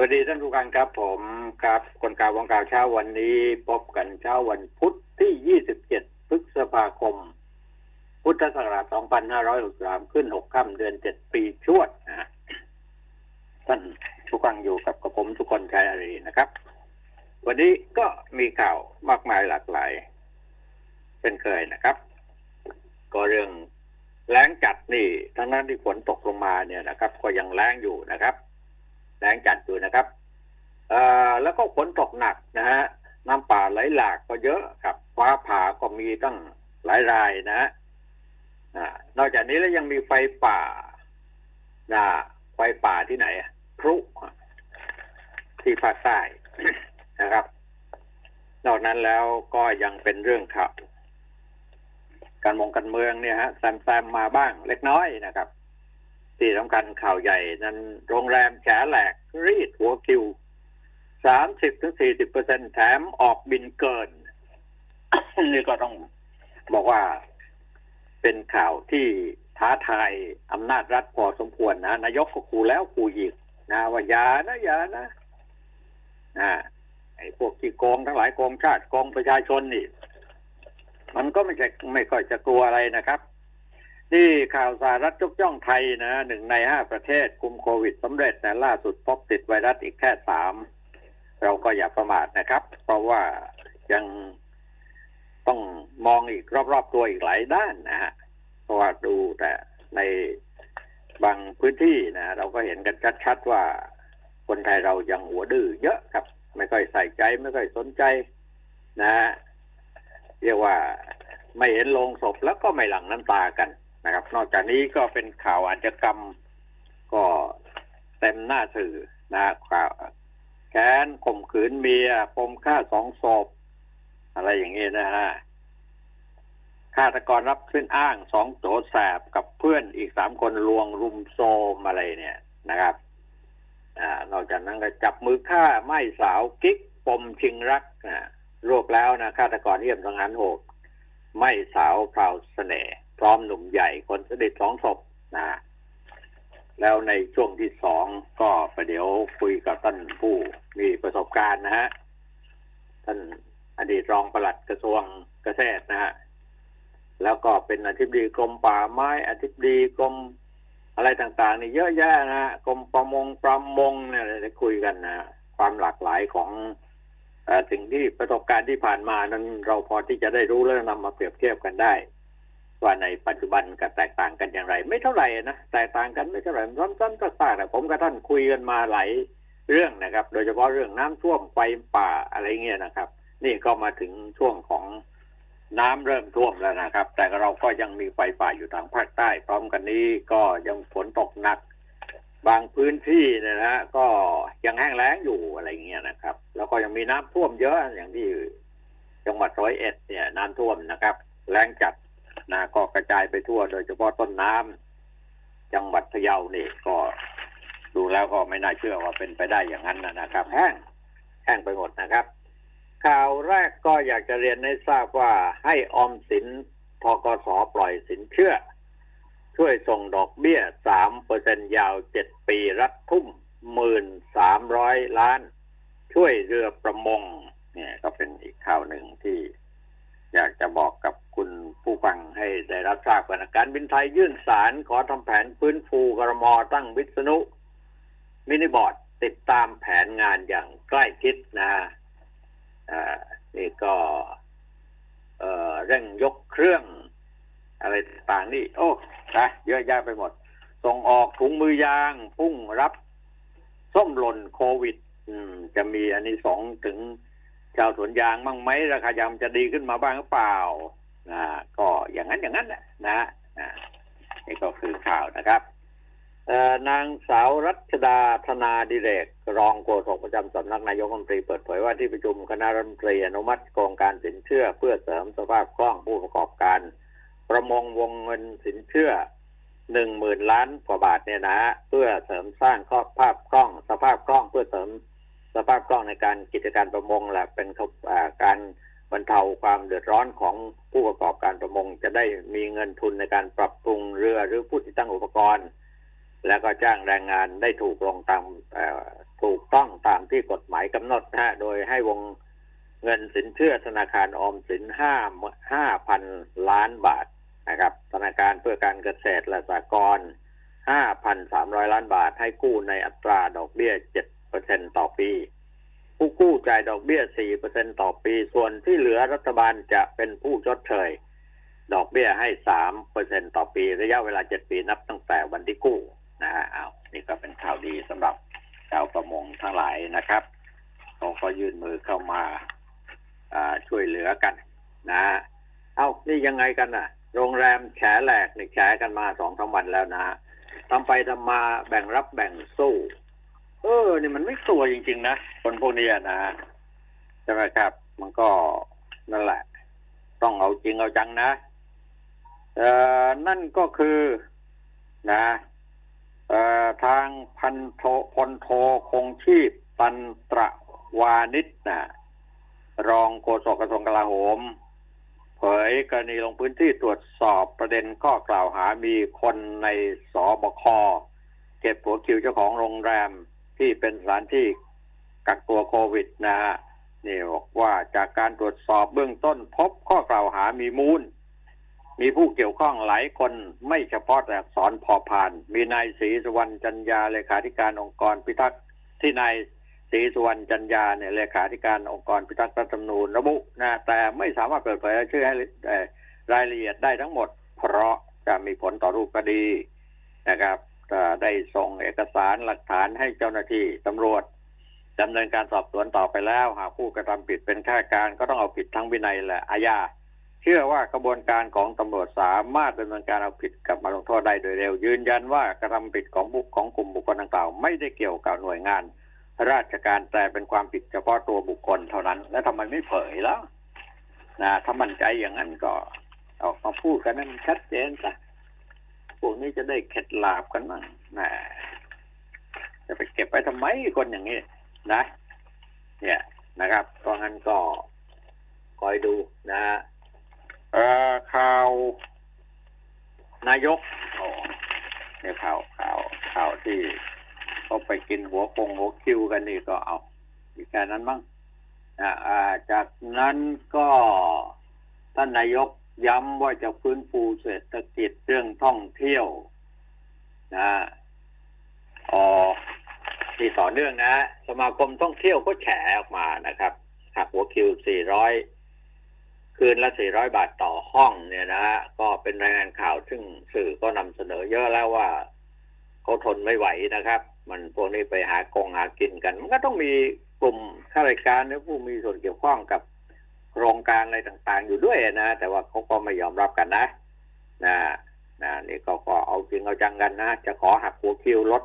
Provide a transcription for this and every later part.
วัสดีท่านผู้การครับผมครับคนกาวงการเช้าวันนี้พบกันเช้าวันพุธที่ 27 พฤษภาคม พุทธศักราช 2563 ขึ้น 6 ค่ำเดือน 7 ปีชวดนะฮะท่านผู้ฟังอยู่กับกระผมทุกคนชัยอารีนะครับ วันนี้ก็มีข่าวมากมายหลากหลายเช่นเคยนะครับ ก็เรื่องแล้งจัดนี่ทั้งนั้นที่ฝนตกลงมาเนี่ยนะครับ ก็ยังแล้งอยู่นะครับ แรงจัดอยู่นะครับเอ่อแล้วก็ฝนตกหนักนะฮะน้ำป่าไหลหลากก็เยอะครับฟ้าผ่าก็มีตั้งหลายรายนะฮะนอกจากนี้แล้วยังมีไฟป่านะไฟป่าที่ไหนพลุที่ภาคใต้นะครับ นอกนั้นแล้วก็ยังเป็นเรื่องข่าวการมองการเมืองเนี่ยฮะแซมๆมาบ้างเล็กน้อยนะครับ ที่สำคัญข่าวใหญ่นั้นโรงแรมแฉแหลกรีดหัวคิวสามสิบถึงสี่สิบเปอร์เซ็นแถมออกบินเกิน นี่ก็ต้องบอกว่าเป็นข่าวที่ท้าทายอำนาจรัฐพอสมควรนะนายกก็ขู่แล้วขู่อีกนะว่าอย่านะอย่านะนะไอ้พวกที่โกงทั้งหลายโกงชาติโกงประชาชนนี่ มันก็ไม่ใช่ไม่ค่อยจะกลัวอะไรนะครับ นี่ข่าวสหรัฐยกย่องไทยนะหนึ่งในห้าประเทศคุมโควิดสำเร็จแต่ล่าสุดพบติดไวรัสอีกแค่สามเราก็อย่าประมาทนะครับ เพราะว่ายังต้องมองอีกรอบๆตัวอีกหลายด้านนะฮะเพราะว่าดูแต่ในบางพื้นที่นะเราก็เห็นกันชัดๆว่าคนไทยเรายังหัวดื้อเยอะครับ ไม่ค่อยใส่ใจไม่ค่อยสนใจนะฮะเรียกว่าไม่เห็นโลงศพแล้วก็ไม่หลั่งน้ำตากัน นะครับ นอกจากนี้ก็เป็นข่าวอาชญากรรม ก็เต็มหน้าสื่อนะข่าวแค้นข่มขืนเมียปมฆ่าสองศพอะไรอย่างนี้นะฮะฆาตกรรับขึ้นอ้างสองโจแสบกับเพื่อนอีกสามคนลวงรุมโซมอะไรเนี่ยนะครับอ่านอกจากนั้นก็จับมือฆ่าไม่สาวกิ๊กปมชิงรักนะรวบแล้วนะฆาตกรเยี่ยมสังหารโหดไม่สาวพราวเสน่ห์ พร้อมหนุ่มใหญ่คนสนิทสองศพนะแล้วในช่วงที่สองก็ประเดี๋ยวคุยกับท่านผู้มีประสบการณ์นะฮะท่านอดีตรองปลัดกระทรวงเกษตรนะฮะแล้วก็เป็นอธิบดีกรมป่าไม้อธิบดีกรมอะไรต่างๆนี่เยอะแยะนะฮะกรมประมงประมงเนี่ยได้คุยกันนะความหลากหลายของอสิ่งที่ประสบการณ์ที่ผ่านมานั้นเราพอที่จะได้รู้แล้วนำมาเปรียบเทียบกันได้ ว่าในปัจจุบันกับแตกต่างกันอย่างไร ไม่เท่าไหร่นะแตกต่างกันไม่เท่าไหร่ซ้ำๆซากๆแต่ผมกับท่านคุยกันมาหลายเรื่องนะครับ โดยเฉพาะเรื่องน้ำท่วมไฟป่าอะไรเงี้ยนะครับ นี่ก็มาถึงช่วงของน้ำเริ่มท่วมแล้วนะครับ แต่เราก็ยังมีไฟป่าอยู่ทางภาคใต้ พร้อมกันนี้ก็ยังฝนตกหนัก บางพื้นที่นยนะฮะก็ยังแห้งแล้งอยู่อะไรเงี้ยนะครับ แล้วก็ยังมีน้ำท่วมเยอะอย่างที่จังหวัดร้อยเอ็ดเนี่ย น้ำท่วมนะครับ แรงจัด นะก็กระจายไปทั่ว โดยเฉพาะต้นน้ำจังหวัดพะเยานี่ก็ดูแล้วก็ไม่น่าเชื่อว่าเป็นไปได้อย่างนั้นนะนะครับ แห้งแห้งไปหมดนะครับ ข่าวแรกก็อยากจะเรียนให้ทราบว่าให้ออมสินทกสปล่อยสินเชื่อ ช่วยส่งดอกเบี้ยสามเปอร์เซ็นยาวเจ็ดปีรัดทุ่มหมื่นสามร้อยล้าน ช่วยเรือประมง เนี่ยก็เป็นอีกข่าวหนึ่งที่ อยากจะบอกกับคุณผู้ฟังให้ได้รับทราบกันนะการบินไทยยื่นสารขอทำแผนฟื้นฟูกรมอตั้งวิษณุมินิบอร์ดติดตามแผนงานอย่างใกล้ชิดนะอ่านี่ก็เอ่อเร่งยกเครื่อง อะไรต่างนี่ โอ้นะเยอะแยะไปหมด ส่งออกถุงมือยาง พุ่งรับ ส้มหล่นโควิด อืม จะมีอันนี้สองถึง ชาวสวนยางมั่งไหมราคายางจะดีขึ้นมาบ้างหรือเปล่านะก็อย่างนั้นอย่างนั้นแหละนะนะนี่ก็คือข่าวนะครับนางสาวรัชดาธนาดิเรก รองโฆษกประจำสำนักนายกรัฐมนตรีเปิดเผยว่าที่ประชุมคณะรัฐมนตรีอนุมัติโครงการสินเชื่อ เพื่อเสริมสภาพคล่องผู้ประกอบการ ประมงวงเงินสินเชื่อหนึ่งหมื่นล้านกว่าบาทเนี่ยนะ เพื่อเสริมสร้างข้อภาพคล่อง สภาพคล่องเพื่อเสริม สภาพคล่องในการกิจการประมงแหละเป็นการบรรเทาความเดือดร้อนของผู้ประกอบการประมง จะได้มีเงินทุนในการปรับปรุงเรือหรือผู้ที่ตั้งอุปกรณ์ แล้วก็จ้างแรงงานได้ถูกลงตามถูกต้องตามที่กฎหมายกำหนดนะฮะโดยให้วงเงินสินเชื่อธนาคารออมสินห้าห้าพันล้านบาทนะครับ ธนาคารเพื่อการเกษตรและสหกรณ์ห้าพันสามร้อยล้านบาท ให้กู้ในอัตราดอกเบี้ยเจ็ด ร์เซ็นต่อปี ผู้กู้จ่ายดอกเบี้ยสี่เปอร์เซ็นต่อปี ส่วนที่เหลือรัฐบาลจะเป็นผู้ชดเชย ดอกเบี้ยให้สามเปอร์เซ็นต่อปี ระยะเวลาเจ็ดปีนับตั้งแต่วันที่กู้นะฮะเอานี่ก็เป็นข่าวดีสำหรับชาวประมงทั้งหลายนะครับเขาก็ยื่นมือเข้ามาช่วยเหลือกัน นะเอานี่ยังไงกันน่ะ โรงแรมแฉแหลกนี่แฉกันมาสองสามวันแล้วนะทำไปทำมาแบ่งรับแบ่งสู้ เออนี่มันไม่ตัวจริง ๆ นะคนพวกนี้นะใช่ไหมครับ มันก็นั่นแหละ ต้องเอาจริงเอาจังนะเอ่อนั่นก็คือนะเอ่อทางพันโทพลโทคงชีพตันตระวานิชนะรองโฆษกกระทรวงกลาโหม เผยกรณีลงพื้นที่ตรวจสอบประเด็นข้อกล่าวหามีคนในสบคเก็บหัวคิวเจ้าของโรงแรม ที่เป็นสถานที่กักตัวโควิดนะฮะนี่บอกว่าจากการตรวจสอบเบื้องต้นพบข้อกล่าวหามีมูล มีผู้เกี่ยวข้องหลายคนไม่เฉพาะแต่อักษรพอพาน มีนายศรีสุวรรณจันยาเลขาธิการองค์กรพิทักษ์ที่นายศรีสุวรรณจันยาเนี่ยเลขาธิการองค์กรพิทักษ์รัฐธรรมนูญระบุนะแต่ไม่สามารถเปิดเผยชื่อให้รายละเอียดได้ทั้งหมด เพราะจะมีผลต่อรูปคดีนะครับ ได้ส่งเอกสารหลักฐานให้เจ้าหน้าที่ตำรวจดำเนินการสอบสวนต่อไปแล้ว หากผู้กระทำผิดเป็นข้าการก็ต้องเอาผิดทั้งวินัยและอาญาเชื่อว่ากระบวนการของตำรวจสามารถดำเนินการเอาผิดกลับมาลงโทษได้โดยเร็ว ยืนยันว่ากระทำผิดของบุคของกลุ่มบุคคลดังกล่าวไม่ได้เกี่ยวกับหน่วยงาน ราชการแต่เป็นความผิดเฉพาะตัวบุคคลเท่านั้น แล้วทำไมไม่เผยแล้วนะถ้ามันใจอย่างนั้นก็ออกมาพูดกันให้มันชัดเจนซะ พวกนี้จะได้เข็ดหลาบกันมั่งนะจะไปเก็บไปทำไมคนอย่างนี้นะ เนี่ยนะครับเพราะงั้นก็คอยดูนะฮะเอ่อข่าวนายกโอ้เนี่ยข่าวข่าวข่าวที่เขาไปกินหัวคงหัวคิวกันนี่ก็เอามีแค่นั้นมั้งอ่าอ่าจากนั้นก็ท่านนายก ย้ำว่าจะฟื้นฟูเศรษฐกิจเรื่องท่องเที่ยวนะอ๋อที่ต่อเนื่องนะ สมาคมท่องเที่ยวก็แฉออกมานะครับหักหัวคิว 400 คืนละ 400 บาทต่อห้องเนี่ยนะฮะก็เป็นรายงานข่าวซึ่งสื่อก็นำเสนอเยอะแล้วว่าเขาทนไม่ไหวนะครับ มันพวกนี้ไปหากงหากินกัน มันก็ต้องมีกลุ่มข้าราชการหรือผู้มีส่วนเกี่ยวข้องกับ โครงการอะไรต่างๆ อยู่ด้วยนะ แต่ว่าเขาก็ไม่ยอมรับกันนะนะนะนี่ก็ก็เอาจริงเอาจังกันนะ จะขอหักหัวคิวลด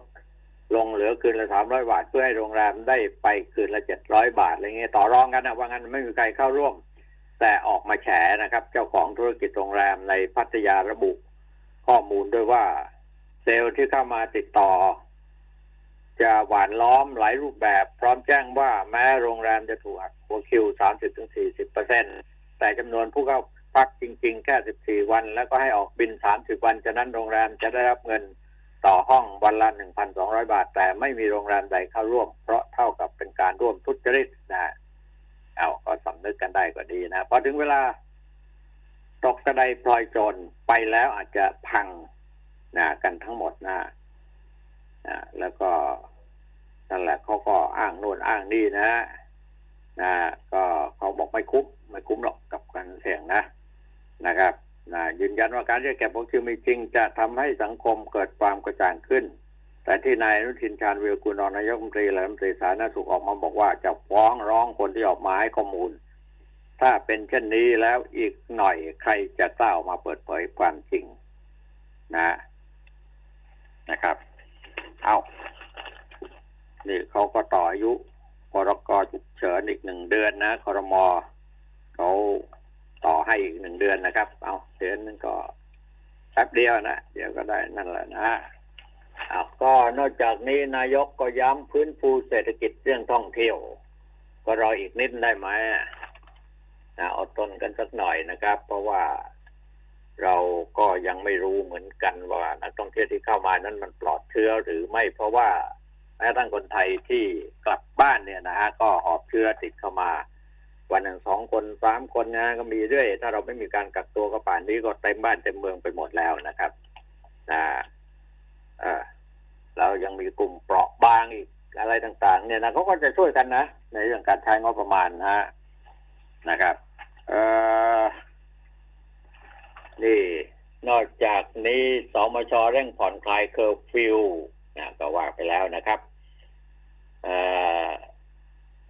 ลงเหลือคืนละสามร้อยบาท เพื่อให้โรงแรมได้ไปคืนละเจ็ดร้อยบาทอะไรเงี้ยต่อรองกันนะว่างั้นไม่มีใครเข้าร่วม แต่ออกมาแฉนะครับ เจ้าของธุรกิจโรงแรมในพัทยาระบุ ข้อมูลด้วยว่า เซลล์ที่เข้ามาติดต่อ จะหวานล้อมหลายรูปแบบ พร้อมแจ้งว่าแม้โรงแรมจะถูกหักหัวคิวสามสิบถึงสี่สิบเปอร์เซ็นแต่จำนวนผู้เข้าพักจริงๆ แค่สิบสี่วัน แล้วก็ให้ออกบินสามสิบวัน ฉะนั้นโรงแรมจะได้รับเงินต่อห้องวันละหนึ่งพันสองร้อยบาท แต่ไม่มีโรงแรมใดเข้าร่วม เพราะเท่ากับเป็นการร่วมทุจริตนะเอาก็สำนึกกันได้ก็ดีนะพอถึงเวลา ตกกระไดพลอยโจรไปแล้วอาจจะพังนะกันทั้งหมดนะนะแล้วก็ นั่นแหละเขาก็อ้างโน่นอ้างนี่นะนะก็เขาบอกไม่คุ้มไม่คุ้มหรอกกับการเสี่ยงนะนะครับนะยืนยันว่าการเรียกเก็บของคิวมีจริง จะทำให้สังคมเกิดความกระจ่างขึ้น แต่ที่นายอนุทินชาญวีรกุลรองนายกรัฐมนตรีและรัฐมนตรีสาธารณสุขออกมาบอกว่าจะฟ้องร้องคนที่ออกมาให้ข้อมูล ถ้าเป็นเช่นนี้แล้วอีกหน่อยใครจะกล้าออกมาเปิดเผยความจริง นะนะครับ เอา นี่เขาก็ต่ออายุพรกฉุกเฉินอีกหนึ่งเดือนนะคอรมอเขาต่อให้อีกหนึ่งเดือนนะครับ เอาเดือนนึงก็แป๊บเดียวนะเดี๋ยวก็ได้นั่นแหละนะอาก็นอกจากนี้นายกก็ย้ำพื้นฟูเศรษฐกิจเรื่องท่องเที่ยว ก็รออีกนิดได้ไหมนะอดทนกันสักหน่อยนะครับ เพราะว่าเราก็ยังไม่รู้เหมือนกันว่านักท่องเที่ยวที่เข้ามานั้นมันปลอดเชื้อหรือไม่เพราะว่า แม้ทั้งคนไทยที่กลับบ้านเนี่ยนะฮะก็หอบเชื้อติดเข้ามา วันหนึ่งสองคนสามคนนะก็มีเรื่อย ถ้าเราไม่มีการกักตัวก็ป่านนี้ก็เต็มบ้านเต็มเมืองไปหมดแล้วนะครับอ่าอ่าเรายังมีกลุ่มเปราะบางอีกอะไรต่าง ๆ เนี่ยนะเขาก็จะช่วยกันนะ ในเรื่องการใช้งบประมาณนะฮะนะครับเอ่อนี่นอกจากนี้สมชเร่งผ่อนคลายเคอร์ฟิวนะก็ว่าไปแล้วนะครับ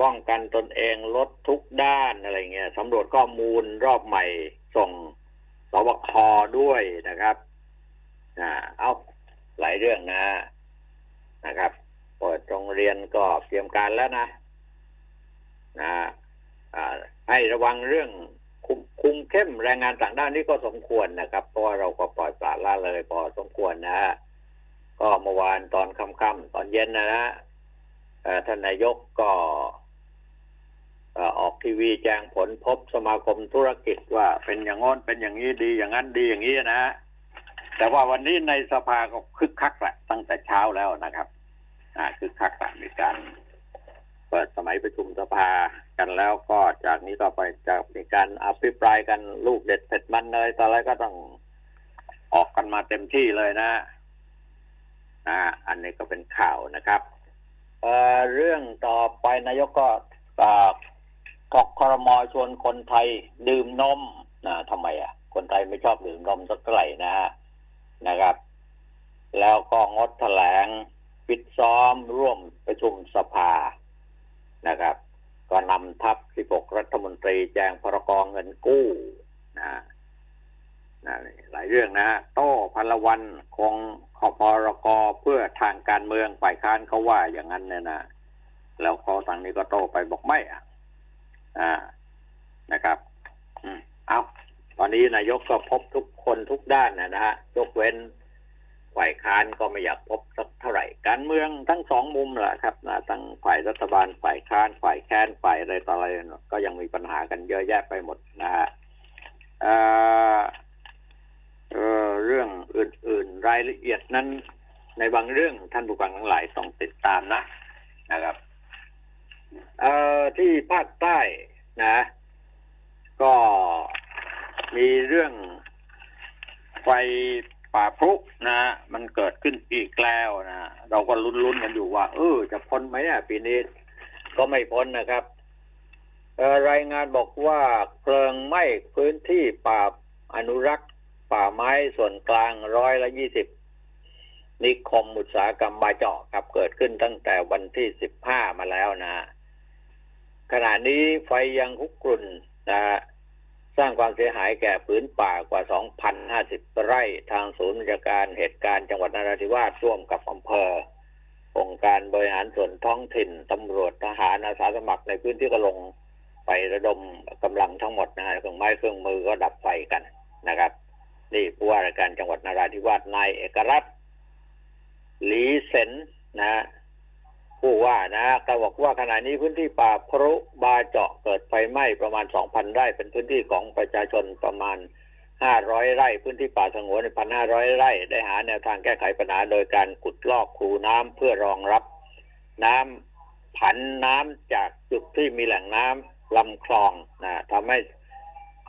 ป้องกันตนเองลดทุกด้านอะไรเงี้ยสำรวจข้อมูลรอบใหม่ส่งสบคด้วยนะครับอ่าเอาหลายเรื่องนะนะครับเปิดโรงเรียนก็เตรียมการแล้วนะนะอ่าให้ระวังเรื่องคุมคุมเข้มแรงงานต่างด้าวนี่ก็สมควรนะครับ เพราะว่าเราก็ปล่อยปละละเลยพอสมควรนะฮะก็เมื่อวานตอนค่ำๆตอนเย็นนะนะ ท่านนายกก็ออกทีวีแจ้งผลพบสมาคมธุรกิจว่าเป็นอย่างง้นเป็นอย่างนี้ดีอย่างนั้นดีอย่างนี้นะฮะแต่ว่าวันนี้ในสภาก็คึกคักแหละตั้งแต่เช้าแล้วนะครับคึกคักแหละมีการเปิดสมัยประชุมสภากันแล้วก็จากนี้ต่อไปจะมีการอภิปรายกันลูกเด็ดเผ็ดมันเลยตอนแรกก็ต้องออกกันมาเต็มที่เลยนะอ่าอันนี้ก็เป็นข่าวนะครับ เรื่องต่อไปนายกก็อ่าทกครมชวนคนไทยดื่มนมนะทำไมอะ คนไทยไม่ชอบดื่มนมสักเท่าไหร่นะฮะนะครับ แล้วก็งดแถลงปิดซ้อมร่วมประชุมสภานะครับ ก็นำทัพ 16 รัฐมนตรีแจงพรกองเงินกู้นะ หลายเรื่องนะ โต้พันละวันคงขอพรกเพื่อทางการเมืองฝ่ายค้านเขาว่าอย่างนั้นเนี่ยนะแล้วเขาทางนี้ก็โต้ไปบอกไม่อะนะครับ อืมเอาตอนนี้นายกก็พบทุกคนทุกด้านนะนะฮะยกเว้นฝ่ายค้านก็ไม่อยากพบสักเท่าไหร่ การเมืองทั้งสองมุมแหละครับนะทั้งฝ่ายรัฐบาลฝ่ายค้านฝ่ายแค้นฝ่ายอะไรต่ออะไรก็ยังมีปัญหากันเยอะแยะไปหมดนะฮะ เรื่องอื่น ๆ รายละเอียดนั้น ในบางเรื่องท่านผู้ฟังทั้งหลายต้องติดตามนะนะครับที่ภาคใต้นะ ก็มีเรื่องไฟป่าพรุนะมันเกิดขึ้นอีกแล้วนะเราก็ลุ้นๆกันอยู่ว่า เออ จะพ้นไหมอะปีนี้ก็ไม่พ้นนะครับรายงานบอกว่าเพลิงไหม้พื้นที่ป่าอนุรักษ์ ป่าไม้ส่วนกลางร้อยละยี่สิบนิคมอุตสาหกรรมบาเจาะครับเกิดขึ้นตั้งแต่วันที่สิบห้ามาแล้วนะขณะนี้ไฟยังคุกกรุ่นนะสร้างความเสียหายแก่ผืนป่ากว่า 2,050 ไร่ ทางศูนย์ราชการเหตุการณ์จังหวัดนราธิวาสร่วมกับอำเภอ องค์การบริหารส่วนท้องถิ่น ตำรวจทหารอาสาสมัครในพื้นที่ก็ลงไประดมกำลังทั้งหมดนะฮะเครื่องไม้เครื่องมือก็ดับไฟกันนะครับ นี่ผู้ว่าราชการจังหวัดนราธิวาสนายเอกรัตน์หลีเซนนะ ผู้ว่านะก็บอกว่าขณะนี้พื้นที่ป่าพรุบาเจาะเกิดไฟไหม้ประมาณ2,000ไร่เป็นพื้นที่ของประชาชนประมาณ500ไร่ พื้นที่ป่าสงวน1,500ไร่ ได้หาแนวทางแก้ไขปัญหาโดยการขุดลอกคูน้ำเพื่อรองรับน้ำผันน้ำจากจุดที่มีแหล่งน้ำลำคลองนะทำให้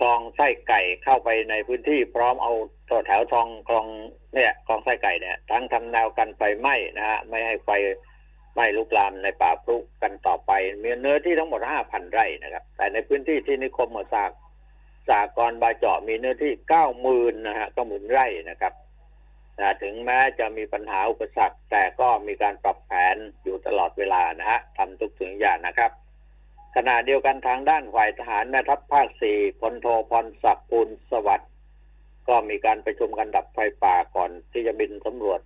ลองไส้ไก่เข้าไปในพื้นที่พร้อมเอาตัวแถวทองคลองเนี่ยคลองไส้ไก่เนี่ย ทั้งทำแนวกันไฟไหม้นะฮะไม่ให้ไฟไหม่ลุกลามในป่าพรุกันต่อไป มีเนื้อที่ทั้งหมด5,000ไร่นะครับ แต่ในพื้นที่ที่นิคมหัวสากสากรบาเจาะมีเนื้อที่90,000นนะฮะ90,000ไร่นะครับถึงแม้จะมีปัญหาอุปสรรคแต่ก็มีการปรับแผนอยู่ตลอดเวลานะฮะทำทุกสิ่งอย่างนะครับ ขณะเดียวกันทางด้านฝ่ายทหารแม่ทัพภาคสี่พลโทพรศักดิ์ปูลสวัสดิ์ก็มีการประชุมกันดับไฟป่าก่อนที่จะบินสำรวจ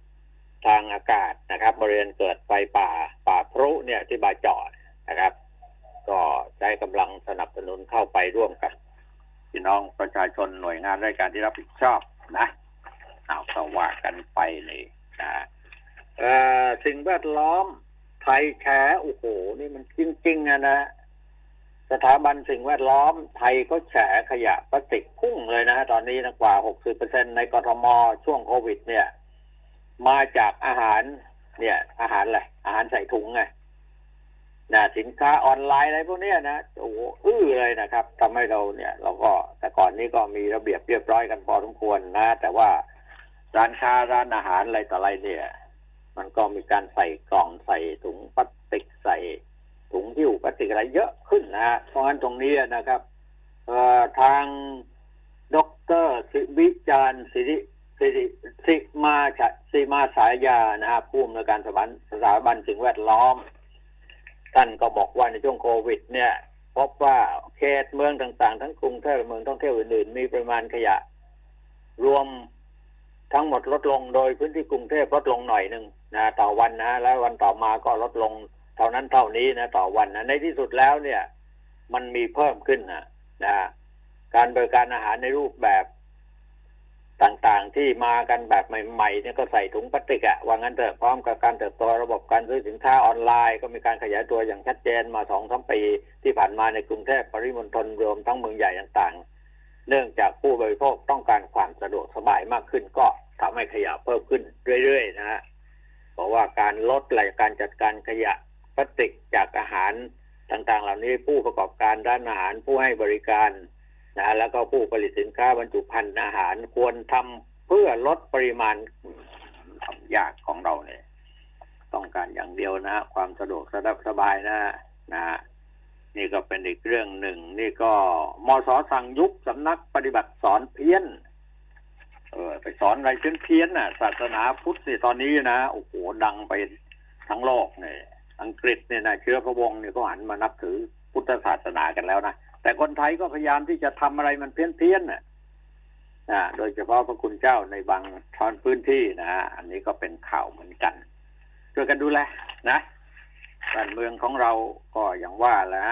ทางอากาศนะครับบริเวณเกิดไฟป่าป่าพรุเนี่ยที่บาเจาะนะครับ ก็ใช้กำลังสนับสนุนเข้าไปร่วมกับพี่น้องประชาชนหน่วยงานราชการที่รับผิดชอบนะเอาก็ว่ากันไปเลยนะเอ่อสิ่งแวดล้อมไทยแฉโอ้โหนี่มันจริงๆอะนะ สถาบันสิ่งแวดล้อมไทยก็แฉขยะพลาสติกพุ่งเลยนะฮะตอนนี้นะกว่า 60%ในกรทมช่วงโควิด เนี่ย มาจากอาหาร เนี่ย อาหารอะไรอาหารใส่ถุงไงนะสินค้าออนไลน์อะไรพวกนี้นะโอ้อื้อเลยนะครับทำให้เราเนี่ย เราก็แต่ก่อนนี้ก็มีระเบียบเรียบร้อยกันพอสมควรนะ แต่ว่าร้านค้าร้านอาหารอะไรต่ออะไรเนี่ย มันก็มีการใส่กล่องใส่ถุงพลาสติกใส่ ถุงหิ้วพลาสติกอะไรเยอะขึ้นนะฮะเพราะงั้นตรงนี้นะครับทางดอกเตอรสิวิจารณ์สิริสิริสิมาชะสิมาสายานะฮะผู้อำนวยการสถาบันสถาบันสิ่งแวดล้อม ท่านก็บอกว่าในช่วงโควิด เนี่ย พบว่าเขตเมืองต่างๆ ทั้งกรุงเทพเมืองท่องเที่ยวอื่นๆ มีปริมาณขยะ รวมทั้งหมดลดลงโดยพื้นที่กรุงเทพลดลงหน่อยหนึ่งนะต่อวันนะ แล้ววันต่อมาก็ลดลง เท่านั้นเท่านี้นะต่อวันนะในที่สุดแล้วเนี่ย มันมีเพิ่มขึ้นนะนะการบริการอาหารในรูปแบบต่างๆที่มากันแบบใหม่ๆเนี่ยก็ใส่ถุงพลาสติกอะว่างั้นเถอะพร้อมกับการเติบโตระบบการซื้อสินค้าออนไลน์ ก็มีการขยายตัวอย่างชัดเจนมาสองสามปีที่ผ่านมาในกรุงเทพปริมณฑลรวมทั้งเมืองใหญ่ต่างๆ เนื่องจากผู้บริโภคต้องการความสะดวกสบายมากขึ้น ก็ทำให้ขยะเพิ่มขึ้นเรื่อยๆนะฮะเพราะว่าการลดรายการจัดการขยะ พลาสติกจากอาหารต่างๆ เหล่านี้ผู้ประกอบการร้านอาหารผู้ให้บริการนะแล้วก็ผู้ผลิตสินค้าบรรจุภัณฑ์อาหารควรทำเพื่อลดปริมาณทำยากของเราเนี่ย ต้องการอย่างเดียวนะ ความสะดวกสะดวกสบายนะนะนี่ก็เป็นอีกเรื่องหนึ่ง นี่ก็มสสั่งยุบสำนักปฏิบัติสอนเพี้ยน เออ ไปสอนอะไรเพี้ยนเพี้ยนน่ะ ศาสนาพุทธนี่ตอนนี้นะโอ้โหดังไปทั้งโลกเนี่ย อังกฤษเนี่ยนะเชื้อพระวงศ์เนี่ยก็หันมานับถือพุทธศาสนากันแล้วนะแต่คนไทยก็พยายามที่จะทำอะไรมันเพี้ยนเพี้ยนๆน่ะนะโดยเฉพาะพระคุณเจ้าในบางทอนพื้นที่นะอันนี้ก็เป็นข่าวเหมือนกันช่วยกันดูแลนะบ้านเมืองของเราก็อย่างว่าแหล้ว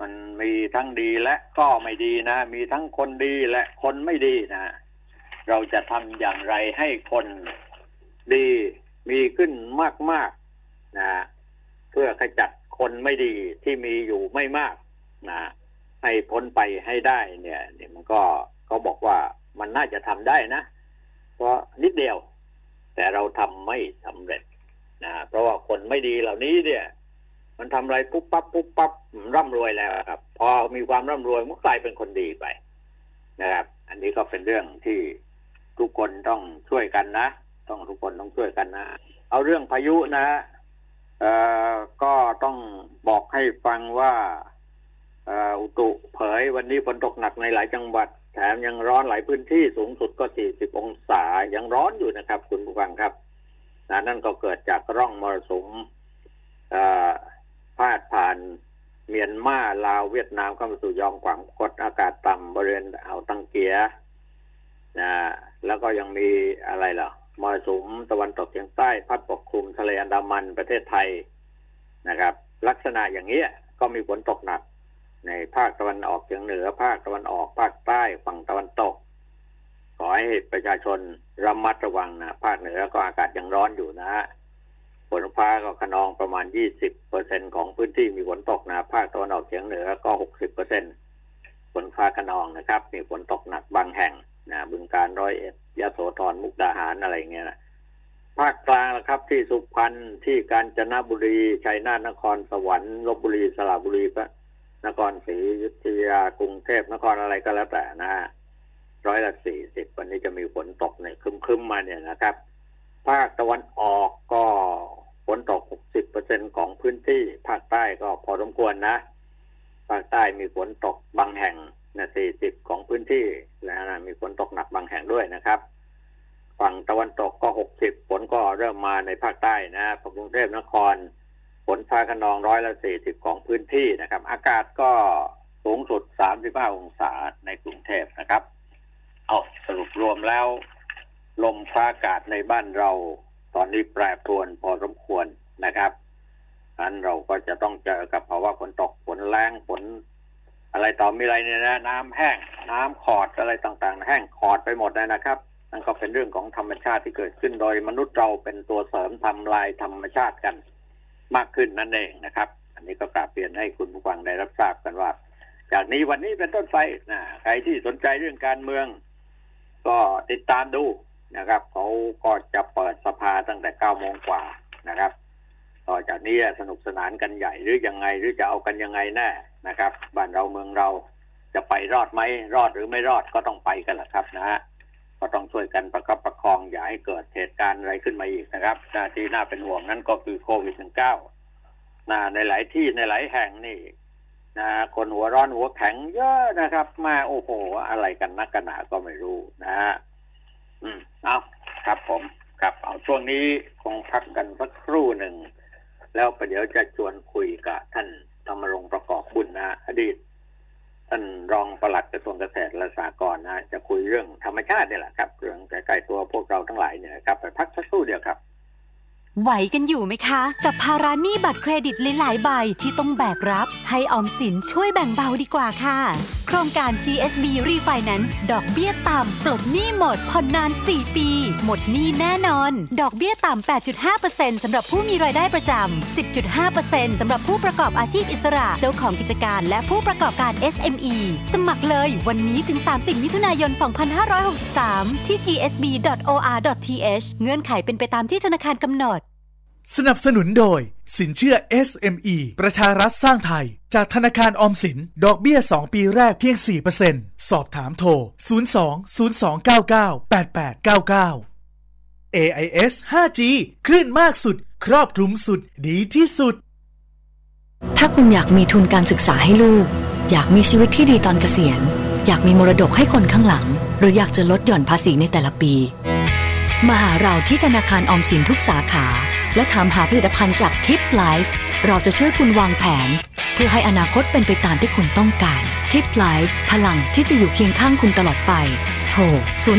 มันมีทั้งดีและก็ไม่ดีนะ มีทั้งคนดีและคนไม่ดีนะ เราจะทำอย่างไรให้คนดีมีขึ้นมากๆ นะเพื่อขจัดคนไม่ดีที่มีอยู่ไม่มากนะให้พ้นไปให้ได้เนี่ยเนี่ยมันก็เขาบอกว่ามันน่าจะทำได้นะ เพราะนิดเดียว แต่เราทำไม่สำเร็จนะเพราะว่าคนไม่ดีเหล่านี้เนี่ย มันทำอะไรปุ๊บปั๊บปุ๊บปั๊บร่ำรวยแล้วครับ พอมีความร่ำรวยมันกลายเป็นคนดีไปนะครับ อันนี้ก็เป็นเรื่องที่ทุกคนต้องช่วยกันนะ ต้องทุกคนต้องช่วยกันนะ เอาเรื่องพายุนะ ก็ต้องบอกให้ฟังว่าอุตุเผยวันนี้ฝนตกหนักในหลายจังหวัด แถมยังร้อนหลายพื้นที่สูงสุดก็ 40 องศา ยังร้อนอยู่นะครับ คุณผู้ฟังครับนะนั่นก็เกิดจากร่องมรสุมเอ่อพาดผ่านเมียนมาลาวเวียดนามเข้ามาสู่ยอมขวางกดอากาศต่ำบริเวณอ่าวตังเกียนะแล้วก็ยังมีอะไรล่ะ มรสุมตะวันตกเฉียงใต้พัดปกคลุมทะเลอันดามันประเทศไทยนะครับ ลักษณะอย่างนี้ยก็มีฝนตกหนัก ในภาคตะวันออกเฉียงเหนือ ภาคตะวันออกภาคใต้ฝั่งตะวันตก ขอให้ประชาชนระมัดระวังนะภาคเหนือก็อากาศยังร้อนอยู่นะฮะฝนฟ้าก็ขนองประมาณ 20เปอร์เซ็นของพื้นที่มีฝนตกนะ ภาคตะวันออกเฉียงเหนือก็ 60เปอร์เซ็นฝนฟ้าขนองนะครับ มีฝนตกหนักบางแห่ง นะบึงการร้อยเอ็ดยะโสธรมุกดาหารอะไรเงี้ยนะภาคกลางนะครับที่สุพรรณที่กาญจนบุรีชัยนาทนครสวรรค์ลบบุรีสระบุรีพระนครศรีอยุธยากรุงเทพนครอะไรก็แล้วแต่นะร้อยละสี่สิบวันนี้จะมีฝนตกเนี่ยคึมๆมาเนี่ยนะครับ ภาคตะวันออกก็ฝนตก60%ของพื้นที่ ภาคใต้ก็พอสมควรนะ ภาคใต้มีฝนตกบางแห่ง นะ40 ของพื้นที่แล้วนะมีฝนตกหนักบางแห่งด้วยนะครับ ฝั่งตะวันตกก็ 60 ฝนก็เริ่มมาในภาคใต้นะกรุงเทพนคร ฝนฟ้าขนองร้อยละ40 ของพื้นที่นะครับ อากาศก็สูงสุด 35 องศาในกรุงเทพนะครับ เอาสรุปรวมแล้ว ลมฟ้าอากาศในบ้านเราตอนนี้แปรปรวนพอสมควรนะครับอันเราก็จะต้องเจอกับภาวะฝนตกฝนแรงฝน อะไรต่อมีอะไรเนี่ยนะน้ำแห้ง น้ำขอดอะไรต่างๆ แห้งขอดไปหมดเลยนะครับนั่นก็เป็นเรื่องของธรรมชาติที่เกิดขึ้นโดยมนุษย์เราเป็นตัวเสริมทำลายธรรมชาติกัน มากขึ้นนั่นเองนะครับ อันนี้ก็กราบเรียนให้คุณผู้ฟังได้รับทราบกันว่า จากนี้วันนี้เป็นต้นไปนะใครที่สนใจเรื่องการเมือง ก็ติดตามดูนะครับเขาก็จะเปิดสภาตั้งแต่เก้าโมงกว่านะครับ ต่อจากนี้สนุกสนานกันใหญ่หรือยังไงหรือจะเอากันยังไงแน่ นะครับบ้านเราเมืองเราจะไปรอดไหมรอดหรือไม่รอดก็ต้องไปกันแหละครับนะฮะก็ต้องช่วยกันประคับประคองอย่าให้เกิดเหตุการณ์อะไรขึ้นมาอีกนะครับหน้าที่น่าเป็นห่วงนั้นก็คือโควิด -19 นะในหลายที่ในหลายแห่งนี่นะคนหัวร้อนหัวแข็งเยอะนะครับ มาโอ้โห อะไรกันนักกันหนาก็ไม่รู้นะฮะอืมเอาครับผมครับเอาช่วงนี้คงพักกันสักครู่หนึ่ง แล้วประเดี๋ยวจะชวนคุยกับท่าน ธรรมรงประกอบบุญนะอดีตท่านรองปลัดกระทรวงเกษตรและสหกรณ์นะจะคุยเรื่องธรรมชาตินี่แหละครับเรื่องใกล้ๆตัวพวกเราทั้งหลายเนี่ยครับไปพักสักครู่เดียวครับไหวกันอยู่ไหมคะ กับภาระหนี้บัตรเครดิตหลายๆใบที่ต้องแบกรับ ให้ออมสินช่วยแบ่งเบาดีกว่าค่ะ ครงการ GSB Refinance ดอกเบี้ยต่ำปลดหนี้หมดผ่อนนาน 4 ปี หมดหนี้แน่นอน ดอกเบี้ยต่ำ 8.5%สำหรับผู้มีรายได้ประจำ 10.5%สำหรับผู้ประกอบอาชีพอิสระ เจ้าของกิจการและผู้ประกอบการ SME สมัครเลยวันนี้ถึง 30 มิถุนายน 2563 ที่ gsb.or.th เงื่อนไขเป็นไปตามที่ธนาคารกำหนด สนับสนุนโดย สินเชื่อ SME ประชารัฐสร้างไทย จากธนาคารออมสิน ดอกเบี้ย 2 ปีแรกเพียง 4%สอบถามโทร 02 0299 8899 AIS 5G คลื่นมากสุด ครอบคลุมสุด ดีที่สุด ถ้าคุณอยากมีทุนการศึกษาให้ลูก อยากมีชีวิตที่ดีตอนเกษียณ อยากมีมรดกให้คนข้างหลัง หรืออยากจะลดหย่อนภาษีในแต่ละปี มาหาเราที่ธนาคารออมสินทุกสาขา และถามหาผลิตภัณฑ์จากทิปไลฟ์เราจะช่วยคุณวางแผน เพื่อให้อนาคตเป็นไปตามที่คุณต้องการทิปไลฟ์พลังที่จะอยู่เคียงข้างคุณตลอดไปโทร 02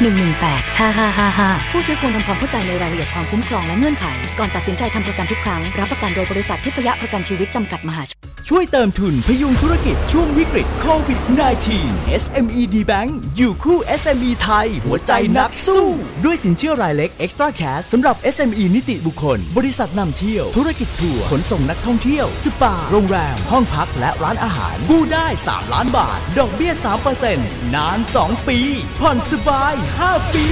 118 5555 ผู้ซื้อควรทำความเข้าใจในรายละเอียดความคุ้มครองและเงื่อนไข ก่อนตัดสินใจทำประกันทุกครั้ง รับประกันโดยบริษัททิพยประกันชีวิตจำกัดมหาชน ช่วยเติมทุนพยุงธุรกิจช่วงวิกฤตโควิด -19 SME D Bank อยู่คู่ SME ไทย หัวใจนักสู้ ด้วยสินเชื่อรายเล็ก Extra Cash สำหรับ SME นิติบุคคล บริษัทนำเที่ยว ธุรกิจทัวร์ขนส่งนักท่องเที่ยว สปา โรงแรม ห้องพักและร้านอาหารกู้ได้ 3 ล้านบาท ดอกเบี้ย 3%นาน 2 ปีผ่อนสบาย 5 ปี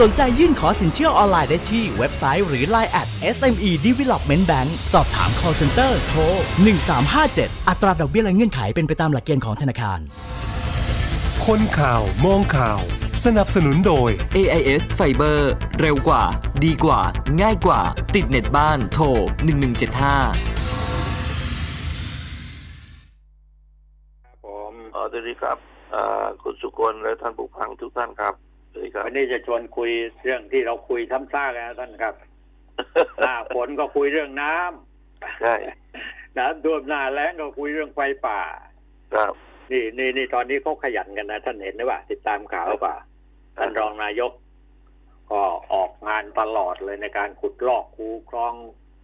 สนใจยื่นขอสินเชื่อออนไลน์ได้ที่เว็บไซต์หรือ Line at SME Development Bank สอบถาม call center โทร 1357 อัตราดอกเบี้ยและเงื่อนไขเป็นไปตามหลักเกณฑ์ของธนาคาร คนข่าว มองข่าว สนับสนุนโดย AIS Fiber เร็วกว่า ดีกว่า ง่ายกว่า ติดเน็ตบ้าน โทร 1175ผมอ๋อสวัสดีครับอ่า คุณสุกลและท่านผู้ฟังทุกท่านครับสวัสดีครับวันนี้จะชวนคุยเรื่องที่เราคุยซ้ำซากนะท่านครับหน้าฝนก็คุยเรื่องน้ำใช่น้ำท่วมหน้าแล้งก็คุยเรื่องไฟป่า ครับ นี่นี่นี่ตอนนี้เขาขยันกันนะท่านเห็นหรือเปล่าติดตามข่าวหรือเปล่าท่านรองนายก ก็ออกงานตลอดเลยในการขุดลอกคูคลอง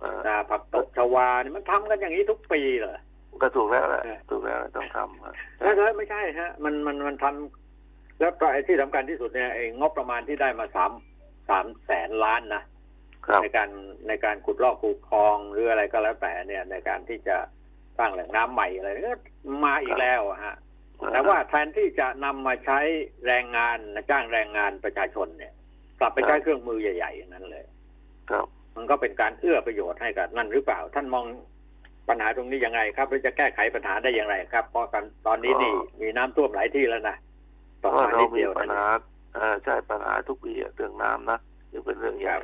อ่านาผักตบชวานี่มันทำกันอย่างนี้ทุกปีเหรอ ก็ถูกแล้วแหละเออถูกแล้วต้องทำครับแล้วแล้วไม่ใช่ฮะ มันมันมันทำแล้วก็ไอ้ที่สำคัญที่สุดเนี่ยไอ้งบประมาณที่ได้มาสามสามแสนล้านนะครับในการในการขุดลอกคูคลองหรืออะไรก็แล้วแต่เนี่ย ในการที่จะสร้างแหล่งน้ำใหม่อะไรก็มาอีกแล้วอะฮะแต่ว่าแทนที่จะนำมาใช้แรงงานจ้างแรงงานประชาชนเนี่ย กลับไปใช้เครื่องมือใหญ่ๆอย่างนั้นเลย ครับ มันก็เป็นการเอื้อประโยชน์ให้กับนั่นหรือเปล่า ท่านมอง ปัญหาตรงนี้ยังไงครับหรือจะแก้ไขปัญหาได้อย่างไรครับ เพราะกันตอนนี้นี่มีน้ำท่วมหลายที่แล้วนะต่อเพราะมาเรานิดมีเดียวปัญนะหาเอ่าใช่ปัญหาทุกปีอะเรื่องน้ำนะยังเป็นเรื่องใหญ่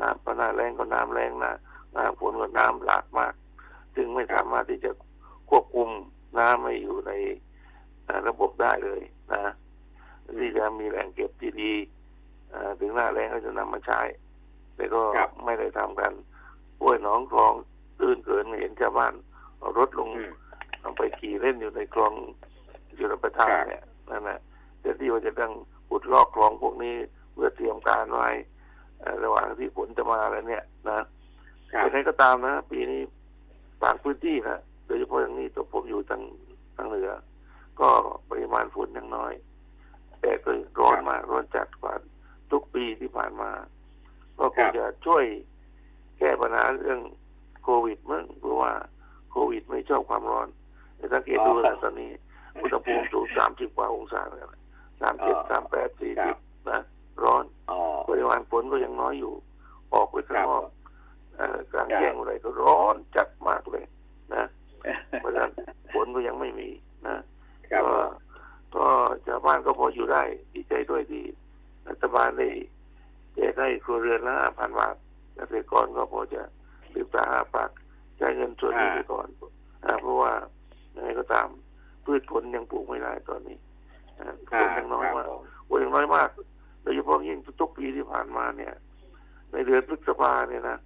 น้ำปัญหาแรงก็น้ำแรงนะน้ำฝนก็น้ำหลากมาก จึงไม่สามารถที่จะควบคุมน้ำไม่อยู่ในเอ่อระบบได้เลยนะที่จะมีแหล่งเก็บที่ดีเอ่อถึงหน้าแรงก็จะนำมาใช้แต่ก็ครับไม่ได้ทำกันห้วยหนองคลอง ตื้นเกินเห็นชาวบ้านเอารถลงอืมเอาไปขี่เล่นอยู่ในคลองอยู่ในประทานครับเนี่ยนั่นแหละแต่ที่ว่าจะต้องอุดลอกคลองพวกนี้เพื่อเตรียมการไว้เอ่อระหว่างที่ฝนจะมาแล้วเนี่ยนะครับยังไงก็ตามนะ ปีนี้บางพื้นที่นะโดยเฉพาะอย่างนี้ตัวผมอยู่ทางทางเหนือ ก็ปริมาณฝนยังน้อย แต่ก็ร้อนมากร้อนจัดกว่าทุกปีที่ผ่านมา ก็คครังบจะช่วยแก้ปัญหาเรื่อง โควิดมั้งเพราะว่าวิดไม่ชอบความร้อนแต่สังเกตดูนะตอนนี้อุณหภูมิสูงสามสิบกว่าองศาเลยสามเจ็ดสามแปดสี่สิบนะร้อนอ๋อปริมาณฝนก็ยังน้อยอยู่ ออกไปข้างนอกเอ่อกลางครับแจ้งอะไรก็ร้อนจัดมากเลยนะเพราะฉะนั้นฝนก็ยังไม่มีนะครับก็ก็ชาวบ้านก็พออยู่ได้ดีใจด้วยที่รัฐบาลได้แจกให้ครัวเรือนละห้าพันบาทเกษตรกรก็พอจะ ลืมตาอ้าปากจ่ายเงินส่วนนี้ไปก่อนอ่าเพราะว่ายังไงก็ตามพืชผลยังปลูกไม่ได้ตอนนี้อ่าฝนยังน้อยมากครับผมฝนยังน้อยมากโดยเฉพาะยิ่งทุกๆปีที่ผ่านมาเนี่ย ในเดือนพฤษภาเนี่ยนะ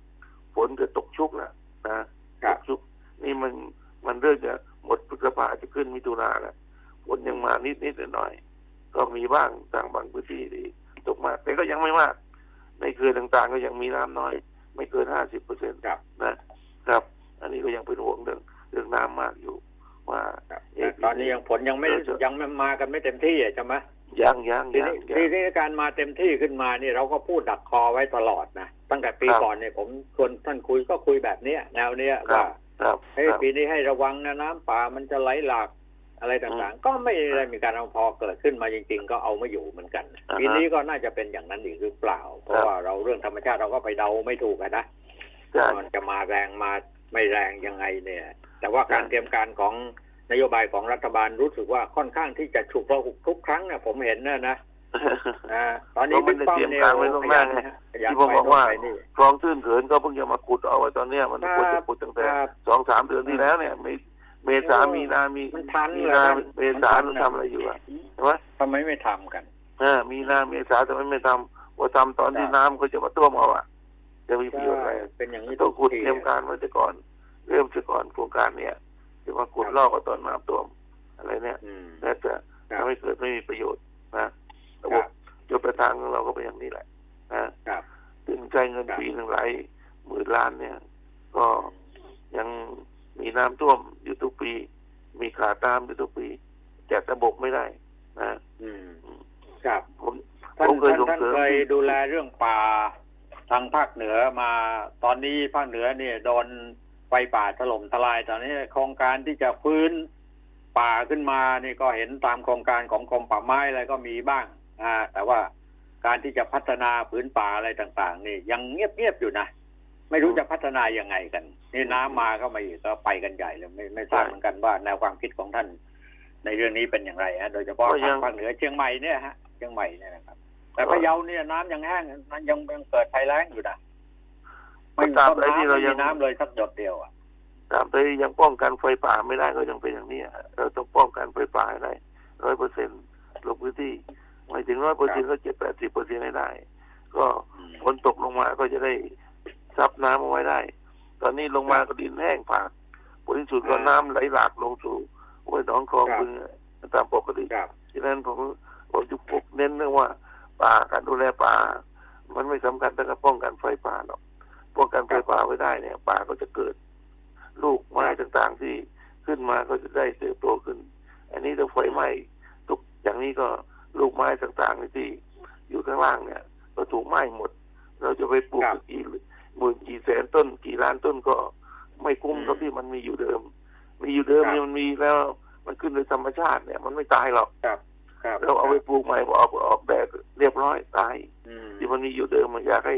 ฝนจะตกชุกแล้วนะครับตกชุก นี่มันมันเริ่มจะหมดพฤษภาจะขึ้นมิถุนาแล้วฝนยังมานิดนิดๆหน่อยๆก็มีบ้างต่างบางพื้นที่ที่ตกมากแต่ก็ยังไม่มาก ในเขื่อนต่างๆ ก็ยังมีน้ำน้อย ไม่เกินห้าสิบเปอร์เซ็นต์ครับนะครับ อันนี้ก็ยังเป็นห่วงเรื่องเรื่องน้ำมากอยู่ ว่าครับเอ๊ะตอนนี้ยังผลยังไม่ยังไม่มากันไม่เต็มที่อะใช่ไหมยังยังทียังนี้ยังทีนี้การมาเต็มที่ขึ้นมานี่เราก็พูดดักคอไว้ตลอดนะตั้งแต่ปีครับก่อนเนี่ยผมชวนท่านคุยก็คุยแบบเนี้ยแนวเนี้ยครัว่าบครับเฮ้ยครับปีนี้ให้ระวังนะน้ำป่ามันจะไหลหลาก อะไรต่างๆ ก็ไม่ได้มีการเอาพอเกิดขึ้นมาจริง ๆ ก็เอาไม่อยู่เหมือนกันอ่าฮะปีนี้ก็น่าจะเป็นอย่างนั้นอีกหรือเปล่า เพราะครับว่าเราเรื่องธรรมชาติเราก็ไปเดาไม่ถูกอะนะใช่มันจะมาแรงมาไม่แรงยังไงเนี่ย แต่ว่าการใช่เตรียมการของนโยบายของรัฐบาลรู้สึกว่าค่อนข้างที่จะฉุกระหุกทุกครั้งนะผมเห็นนะนะอ่าตอนนี้ก็ไม่ได้เตรียมการไว้ล่วงหน้าไงขยันที่ผมบอกว่าไปโน่นไปนี่คลองตื้นเขินก็เพิ่งจะมาขุดเอาไว้ตอนเนี้ยมันครับควรจะขุดตั้งแต่ครับสองสามเดือนที่แล้วเนี่ยเม เมษามีนามีมันทันมีเหรอนามันเมษามันทันเราทำอะไรอยู่อะใช่ไหมทำไมไม่ทำกันเออมีนาเมษาทำไมไม่ทำว่าทำตอนที่ครับน้ำก็จะมาท่วมเอาอะจะมีประโยชน์อะไรเป็นอย่างนี้ต้องขุดทีเตรียมการไว้แต่ก่อน เริ่มแต่ก่อนโครงการเนี่ยจะมาขุดลอกเอาตอนน้ำท่วมอะไรเนี่ยอืมน่าจะครับทำให้เกิดไม่มีประโยชน์นะระคบรับบจุดประทางของเราก็เป็นอย่างนี้แหละนะครับถึงใช้เงินครับปีหนึ่งหลายหมื่นล้านเนี่ย ก็ยัง มีน้ำท่วมอยู่ทุกปี มีขาดน้ำอยู่ทุกปีจัดระบบไม่ได้นะอืมครับผมท่านผมเคยท่านส่งท่านเสริมเคยที่ดูแลเรื่องป่าทางภาคเหนือมาตอนนี้ภาคเหนือเนี่ยโดนไฟป่าถล่มทลายตอนนี้โครงการที่จะฟื้นป่าขึ้นมานี่ก็เห็นตามโครงการของกรมป่าไม้อะไรก็มีบ้างอ่าแต่ว่าการที่จะพัฒนาพื้นป่าอะไรต่าง ๆ นี่ยังเงียบๆอยู่นะ ไม่รู้จะพัฒนายังไงกันนี่น้ำมาก็มาอีกก็ไปกันใหญ่เลยไม่ไม่ทราบเหมือนกันว่าแนวความคิดของท่าน ในเรื่องนี้เป็นอย่างไรฮะโดยเฉพาะก็ยัทางงภาคเหนือเชียงใหม่เนี่ยฮะเชียงใหม่เนี่ยนะครับ แต่พะเยาเนี่ยน้ำยังแห้งนั้นยังยังเกิดภัยแล้งอยู่นะไม่มีตามต้นใดที่น้ำเราไม่ยัมีงน้ำเลยสักหยดเดียวอะตามไปยังป้องกันไฟป่าไม่ได้ก็ยังเป็นอย่างนี้อะเราต้องป้องกันไฟป่าให้ได้ร้อยเปอร์เซ็นต์ลงพื้นที่ไม่ถึงร้อยเปอร์เซ็นต์ก็เจ็ดแปดสิบเปอร์เซ็นต์ให้ได้ ก็ฝนตกลงมาก็จะได้ ซับน้ำเอาไว้ได้ ตอนนี้ลงมาก็ดินแห้งผากผลที่สุดก็น้ำไหลหลากลงสู่ห้วยหนองคลองบึงตามปกติครับฉะนั้นผมผมจะปลุกเน้นเรื่องว่าป่าการดูแลป่า มันไม่สำคัญแต่กับป้องกันไฟป่าหรอกป้องกันไฟป่าไว้ได้เนี่ย ป่าก็จะเกิด ลูกไม้ต่างๆที่ขึ้นมาก็จะได้เติบโตขึ้น อันนี้ถ้าไฟไหม้ทุกอย่างนี้ก็ลูกไม้ต่างๆที่อยู่ข้างล่างเนี่ย ก็ถูกไหม้หมด เราจะไปปลูกครับกี่ หมื่นกี่แสนต้น กี่ล้านต้นก็ไม่คุ้มอืมเท่าที่มันมีอยู่เดิม มีอยู่เดิมครับเนี่ยมันมีแล้วมันขึ้นโดยธรรมชาติเนี่ย มันไม่ตายหรอกครับครับเราเอาไปปลูกใหม่ออกออกแบบเรียบร้อยตายอืมที่มันมีอยู่เดิมมันอยากให้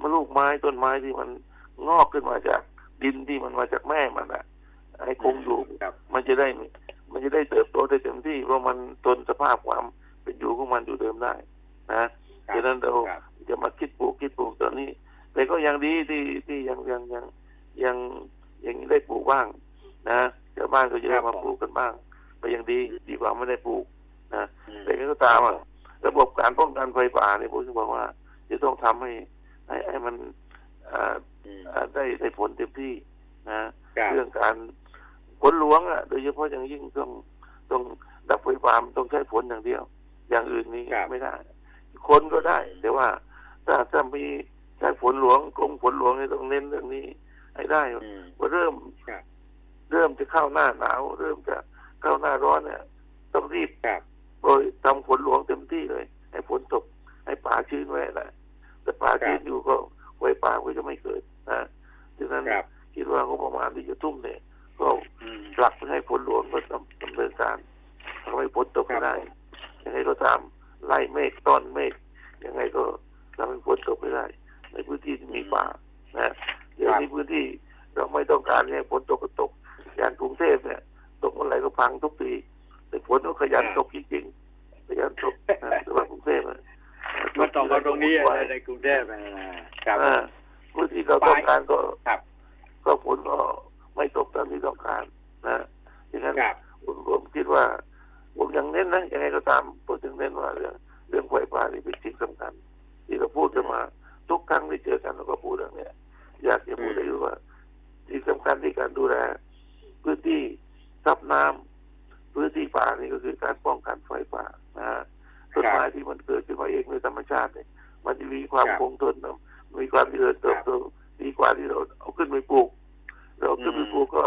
มันลูกไม้ต้นไม้ที่มันงอกขึ้นมาจากดินที่มันมาจากแม่มันอะให้คงอยู่ครับมันจะได้ มันจะได้เติบโตได้เต็มที่เพราะมันทนสภาพความเป็นอยู่ของมันอยู่เดิมได้ นะดังนั้นเราครับจะมาคิดปลูกคิดปลูกตอนนี้ แต่ก็ยังดีที่ที่ยังยังยังยังยังได้ปลูกบ้าง นะชาวบ้านก็จะได้มาปลูกกันบ้างก็ยังดีดีกว่าไม่ได้ปลูกนะอืมแต่ก็ตามอะระบบการป้องกันไฟป่าเนี่ยผมจะบอกว่า จะต้องทำให้ให้ให้มันอ่าอืมอ่าได้ได้ผลเต็มที่นะครับเรื่องการฝนหลวงอะ โดยเฉพาะอย่างยิ่งต้องต้องดับไฟป่ามันต้องใช้ฝนอย่างเดียว อย่างอื่นนี่ครับไม่ได้ คนก็ได้ แต่ว่าถ้าถ้ามี ใช้ฝนหลวงกรมฝนหลวงนี่ต้องเน้นเรื่องนี้ ให้ได้อืมว่าเริ่มครับเริ่มจะเข้าหน้าหนาว เริ่มจะเข้าหน้าร้อนเนี่ย ต้องรีบครับโดยทำฝนหลวงเต็มที่เลย ให้ฝนตก ให้ป่าชื้นไว้แหละแต่ป่าชื้นอยู่ก็ไฟป่าก็จะไม่เกิดนะฉะนั้นครับคิดว่างบประมาณที่จะทุ่มเนี่ยก็ลักเพื่อให้ฝนหลวงก็ดำดำเนินการทำให้ฝนตกไม่ได้ยังไงก็ตามไล่เมฆต้อนเมฆยังไงก็ทำให้ฝนตกไม่ได้ ในพื้นที่ที่มีป่านะเดี๋ยวนี้พื้นที่เราไม่ต้องการให้ฝนตกก็ตกอย่างกรุงเทพเนี่ยตกเมื่อไหร่ก็พังทุกปีแต่ฝนก็ขยันตกจริงๆขยันตกนะแต่ว่ากรุงเทพอะมันตกมาตรงนี้อะไรในกรุงเทพนะครับอ่าพื้นที่เราต้องการก็ครับก็ฝนก็ไม่ตกตามที่ต้องการนะดังนั้นครับผมผมคิดว่า ผมยังเน้นนะยังไงก็ตามพูดถึงเน้นว่าเรื่องเรื่องไฟป่านี่เป็นสิ่งสำคัญที่เราพูดกันมา ทุกครั้งที่เจอกันเราก็พูดเรื่องเนี้ยอยากจะพูดได้ว่าสิ่งสำคัญที่การดูแลพื้นที่รับน้ำพื้นที่ป่านี่ก็คือการป้องกันไฟป่านะฮะต้นไม้ที่มันเกิดขึ้นมาเองในธรรมชาติเนี่ยมันจะมีความครับคงทนนะมีความเจริญเติบโตดีกว่าที่เราเอาขึ้นไปปลูกเราเอาขึ้นไปปลูกก็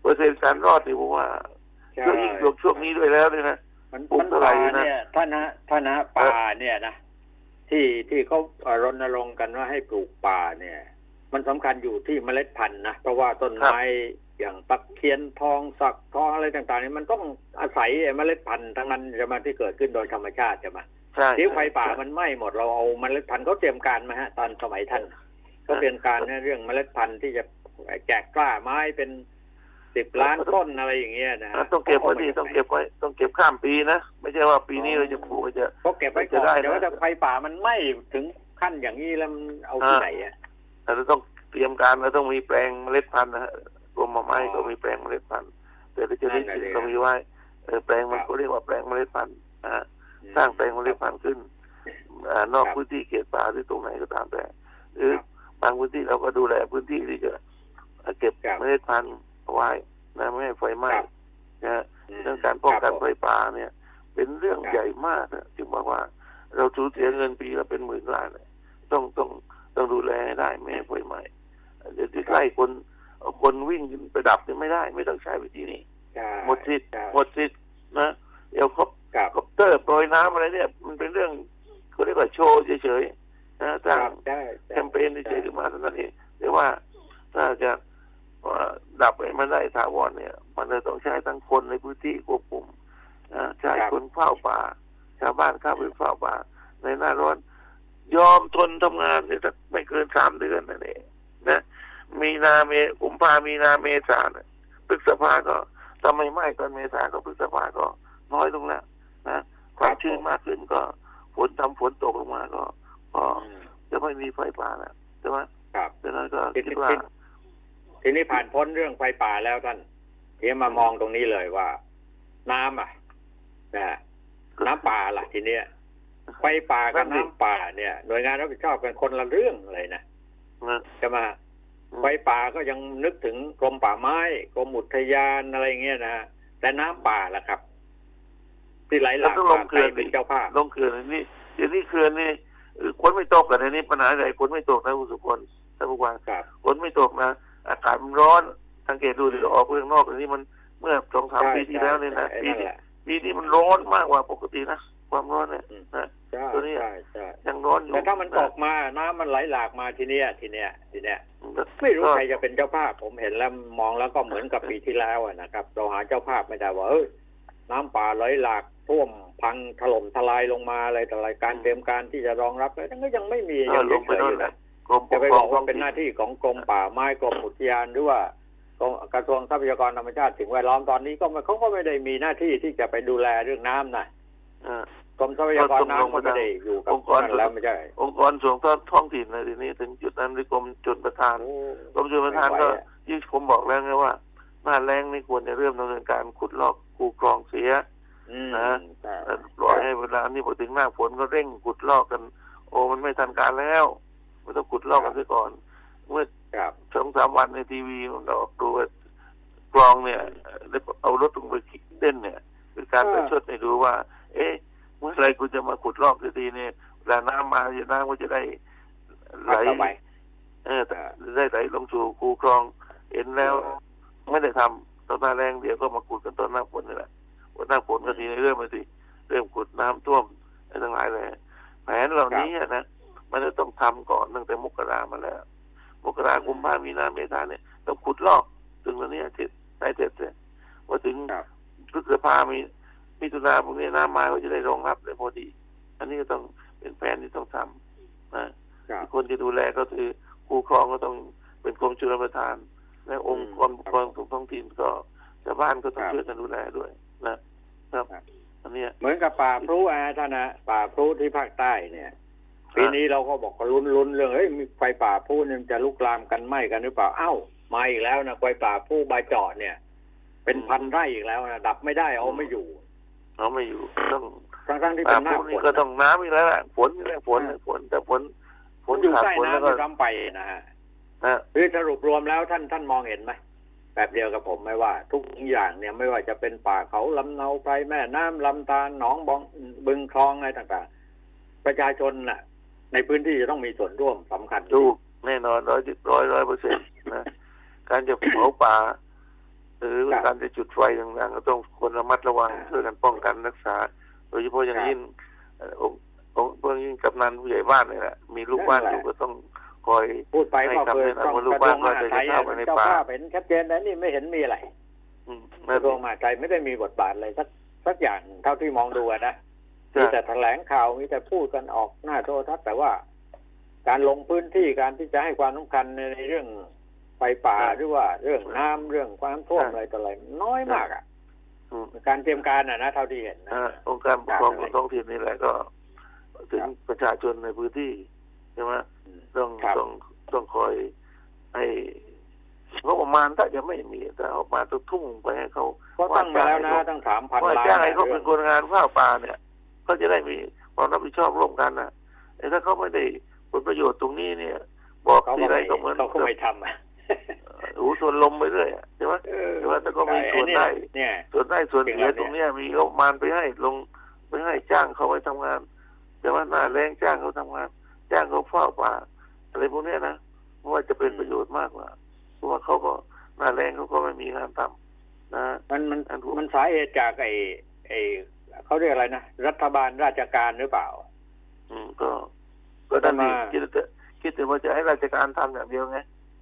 เปอร์เซ็นต์การรอดนี่ผมว่าใช่ช่วงยิ่งช่วงช่วงนี้ด้วยแล้วเนี่ยนะมันปลูกมันเท่าไหร่ป่านะเนี่ยท่านนะท่านนะป่าเนี่ยนะ ที่ที่เขาเอ่อรณรงค์กันว่าให้ปลูกป่าเนี่ย มันสำคัญอยู่ที่เมล็ดพันธุ์นะเพราะว่าต้นไม้อย่างตะเคียนทองสักทองอะไรต่างๆนี่มันต้องอาศัยเมล็ดพันธุ์ทั้งนั้นจะมาที่เกิดขึ้นโดยธรรมชาติใช่ไหมใช่ที่ไฟป่ามันไหม้หมดเราเอาเมล็ดพันธุ์เขาเตรียมการมาฮะ ตอนสมัยท่านเขาเตรียมการในเรื่องเมล็ดพันธุ์ที่จะแจกกล้าไม้เป็น สิบล้านต้นอะไรอย่างเงี้ยนะอะต้องเก็บไว้ดิต้องเก็บไว้ต้องเก็บข้ามปีนะไม่ใช่ว่าปีนี้เราจะปลูกจะเขาเก็บไว้ก่จะอนได้นะเดี๋ยวถ้าไฟป่ามันไหม้ถึงขั้นอย่างนี้แล้วมันเอาที่ไหนอะแต่เราต้องเตรียมการเราต้องมีแปลงเมล็ดพันธุ์นะฮะกรมป่าไม้อ๋อก็มีแปลงเมล็ดพันธุ์แต่เราจะได้นั่นน่ะสิ่งดิก็มีไว้เออแปลงมันครับก็เรียกว่าแปลงเมล็ดพันธุ์นะฮะสร้างแปลงเมล็ดพันธุ์ขึ้นอ่านอกครับพื้นที่เขตป่าหรือตรงไหนก็ตามแต่หรือครับบางพื้นที่เราก็ดูแลพื้นที่ที่จะเก็บครับเมล็ดพันธุ์เอา ไว้นะไม่ให้ไฟไหม้ครับนะฮะอืมเรื่องการป้องกันครับไฟป่าเนี่ย เป็นเรื่องครับใหญ่มากนะจึงบอกว่า เราสูญเสียเงินปีละเป็นหมื่นล้านเนี่ยต้องต้องต้องดูแลให้ได้ไม่ให้ไฟไหม้เดี๋ยวที่ไล่คนเอาคนวิ่งไปดับเนี่ยไม่ได้ ไม่ต้องใช้วิธีนี้ใช่หมดสิทธิ์ใช่หมดสิทธิ์นะเดี๋ยวครบครับคอปเตอร์โปรยน้ำอะไรเนี่ย มันเป็นเรื่องเขาเรียกว่าโชว์เฉยๆนะคสร้างรับใช่แคมเปญเฉยๆขึ้นมาเท่านั้นเองแต่ว่าถ้าจะ ว่าดับให้มันได้ถาวรเนี่ย มันจะต้องใช้ทั้งคนในพื้นที่ควบคุมนะใช้คนเฝ้าป่า ชาวบ้านเข้าไปเฝ้าป่า ในหน้าร้อน ยอมทนทำงานเนี่ยสักไม่เกินสามเดือนนั่นเองนะ มีนาเมกุมภามีนาเมษาเนี่ยพฤษภาก็ทำไมไม่ตอนเมษาก็พฤษภาก็น้อยลงแล้วนะความชื้นมากขึ้นก็ฝนทำฝนตกลงมาก็ ก็อืมจะไม่มีไฟป่าแล้วใช่ไหมครับดังนั้นก็ทีคิดนี้ว่า ทีนี้ผ่านพ้นเรื่องไฟป่าแล้วท่านทีนี้มามองตรงนี้เลยว่า น้ำอะนะน้ำป่าล่ะ ทีเนี้ยไฟป่ากับน้ำป่าเนี่ย หน่วยงานรับผิดชอบกันคนละเรื่องเลยนะนะจะมาไฟป่าก็ยังนึกถึงกรมป่าไม้กรมอุทยานอะไรเงี้ยนะแต่น้ำป่าล่ะครับ ที่ไหลหลากต้องลมางใคเขื่รอนเป็นเจ้าภาพลงเขื่อนนี่เดี๋ยวนี้เขื่อนนี่เอ่อฝนไม่ตกกันในนี้ปัญหาใหญ่ฝนไม่ตกนะคุณสุพลท่านผู้ว่าครับฝนไม่ตกนะ อากาศมันร้อนสังเกตดูดิออกไปข้างนอกอันนี้มันเมื่อสองสามใช่ปีที่แล้วเนี่ยนะใช่ปีนั่นนี้แหละปีนี้มันร้อนมากกว่าปกตินะความร้อนเนี่ยอืมนะใช่ตัวนี้ใช่ใช่ยังร้อนอยู่แต่ถ้ามันตกะมาน้ำมันไหลหลากมาทีเนี้ยทีเนี้ยทีเนี้ยก็ไม่รู้ก็ใครจะเป็นเจ้าภาพ ผมเห็นแล้วมองแล้วก็เหมือนกับปีที่แล้วอะนะครับ เราหาเจ้าภาพไม่ได้ว่าเอ้ยน้ำป่าไหลหลากท่วมพังถล่มทลายลงมาอะไรแต่อะไรการเตรียมการที่จะรองรับอะไรนั้นก็ยังไม่มีเอยัองลงไปเฉยๆโน่อนยู่แหนะละ กรมปจะกไปครบอองกว่าเป็นหน้าที่ของกรมป่าไม้กรมอุทยานหรือว่ากรมกระทรวงทรัพยากรธรรมชาติสิ่งแวดล้อมตอนนี้ก็ไม่เขาก็ไม่ได้มีหน้าที่ที่จะไปดูแลเรื่องน้ำนะเออกรมทรัพยากรน้ำก็ไม่ได้อยู่กับองค์กรนั่นแล้วไม่ใช่องค์กรส่วนท้องถิ่นในทีนี้ถึงจุดนั้นที่กรมชนประทานโอ้กรมชลประทานก็ไม่ไหวอะที่ผมบอกแล้วไงว่าหน้าแรงนี่ควรจะเริ่มดำเนินการขุดลอกคูคลองเสีย อืมนะ ใช่แต่ปล่อยให้เวลานี่พอถึงหน้าฝนก็เร่งขุดลอกกัน โอ้มันไม่ทันการแล้ว มันต้องขุดลอกกันซะก่อน เมื่อครับสองสามวันในทีวีมันก็ออกดูว่ากลองเนี่ยเอารถลงไปขี่เล่นเนี่ยเป็นการประชดให้ดูว่า เอ๊ะ เมื่อไหรกูจะมาขุดลอกสักทีเนี่ยเวลาน้ำมาจะน้ำก็จะได้ไหลต่อไปเออแต่ได้ไหลลงสู่คูคลองเห็นแล้ว ไม่ได้ทำตอนหน้าแรงเดี๋ยวก็มาขุดกันตอนหน้าฝนนี่แหละวันหน้าฝนก็ทีนี้เริ่มมาสิเริ่มขุดน้ำท่วม มกรามาแล้ว มกรากุมภามีนาเมษาเนี่ยต้องขุดลอกถึงตอนนี้เสร็จได้เสร็จเสร็จพอถึงครับพฤษภามีมิถุนาพวกนี้น้ำมาก็จะได้รองรับเลยพอดี อันนี้ก็ต้องเป็นแผนที่ต้องทำนะครับคนที่ดูแลก็คือผู้ครองก็ต้องเป็นกรมชลประทาน และองค์กรปกครองส่วนท้องถิ่นก็ชาวบ้านก็ต้องครับช่วยกันดูแลด้วยนะครับครับอันเนี้ยเหมือนกับป่าพรุอะท่านนะป่าพรุที่ภาคใต้เนี่ย ปีนี้เราก็บอกก็ลุ้นลุ้นๆเรื่องเฮ้ยมีไฟป่าพรุเนี่ยมันจะลุกลามกันไหมกันหรือเปล่าเอ้ามาอีกแล้วนะไฟป่าพรุใบายเจาะเนี่ย เป็นพันไร่อีกแล้วนะดับไม่ได้เอาไม่อยู่เราไม่อยู่ต้องทั้งทั้งๆที่ป่าเป็นหน้าพวกฝนี้นก็ต้องน้ำอีกแล้วแหละฝนนี่แหละฝนฝนแต่ฝนฝฝนนอยู่ขาดใต้ฝนแล้วน้ำก็ด้วยซ้ำไปนะฮะนะคือสรุปรวมแล้วท่านท่านมองเห็นไหมแบบเดียวกับผมไหมว่า ทุกอย่างเนี่ยไม่ว่าจะเป็นป่าเขาลำเนาไพรแม่น้ำลำธารหนองบองบึงคลองอะไรต่างๆ ประชาชนน่ะ ในพื้นที่จะต้องมีส่วนร่วมสำคัญถูกแน่นอนร้อยร้อยร้อยเปอร์เซ็นต์นะการจะเผาป่า หรือการจะจุดไฟต่างๆก็ต้องควรระมัดระวังช่วยกันป้องกันรักษา โดยเฉพาะอย่างยิ่งเอ่อองค์องค์เพื่อยิ่งกำนันผู้ใหญ่บ้านเนี่ยแหละมีลูกบ้านอยู่ก็ต้องคอยพูดไปก็เคยให้คำแนะนำต้องว่าลูกกระทรบ้าวงนมหาดไทยก็จะเข้าไปในเจ้าป่าภาพเห็นชัดเจนนะนี่ไม่เห็นมีอะไรอืมกระทรวงมหาดไทยไม่ได้มีบทบาทอะไรสักสักอย่างเท่าที่มองดูอะนะใช่ มีแต่แถลงข่าวมีแต่พูดกันออกหน้าโทรทัศน์แต่ว่าการลงพื้นที่การที่จะให้ความสำคัญในเรื่องไฟป่าหรือว่าเรื่องน้ำเรื่องความท่วมอะไรต่ออะไรน้อยมากอะอืมการเตรียมการอะนะเท่าที่เห็นนะอ่าองค์การปกครองครับส่วนท้องถิ่นนี่แหละก็ ถึงครับประชาชนในพื้นที่ใช่ไหมอืมต้องครับต้องต้องคอยให้งบประมาณถ้าจะไม่มีแต่เอามาต้องทุ่งไปให้เขาก็ตั้งมาแล้วนะตั้งสามพันว่าล้านจ้างให้เขาเรื่เป็อนงคนงานข้าวป่าเนี่ย เขาจะได้มีความรับผิดชอบร่วมกันนะแต่ถ้าเขาไม่ได้ผลประโยชน์ตรงนี้เนี่ย บอกเขาทีก็ไรไม่ก็เหมือนเขาก็ไม่ทำอะหูทวนลมไปเรื่อยอะใช่ไหมเออแต่ว่าถ้าก็มีส่วนได้เนี่ยส่วนได้ส่วนเสียตรงเนี้ยมีงบประมาณไปให้ลงไปให้จ้างเขาไปทำงานแต่ว่าหน้าแรงจ้างเขาทำงาน จ้างเขาเฝ้าป่าอะไรพวกเนี้ยนะเพราะว่าจะเป็นประโยชน์มากกว่าเพราะว่าเขาก็หน้าแรงเขาก็ไม่มีงานทำนะมันมันอันถูกมันสาเหตุจากไอ้ไอ้ เขาเรียกอะไรนะรัฐบาลราชการหรือเปล่า อืมก็ ก็นั่นนี่มาคิดแต่คิดแต่ว่าจะให้ราชการทำอย่างเดียวไง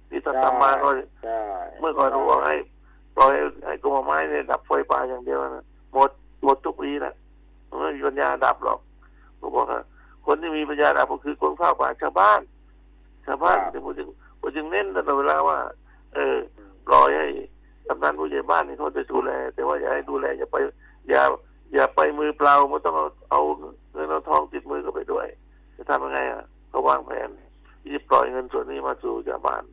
ที่ถ้าทำมาก็ใช่เมื่อก่อนเราบอกให้ปล่อยให้ให้กรมป่าไม้เนี่ยดับไฟป่าอย่างเดียวนะหมดหมดทุกปีนะมันไม่มีปัญญาดับหรอกผมบอกว่าคนที่มีปัญญาดับก็คือคนข้าวป่าชาวบ้านชาวบ้านที่ผมจึงผมจึงเน้นตลอดเวลาว่า เออปล่อยให้กำนันผู้ใหญ่บ้านนี่เขาจะดูแล แต่ว่าอย่าให้ดูแลอย่าไปอย่า อย่าไปมือเปล่าไม่ต้องเอาเอาเงินเอาทองติดมือก็ไปด้วย จะทำยังไงอะก็วางแผนที่จะปล่อยเงินส่วนนี้มาสู่ชาวบ้าน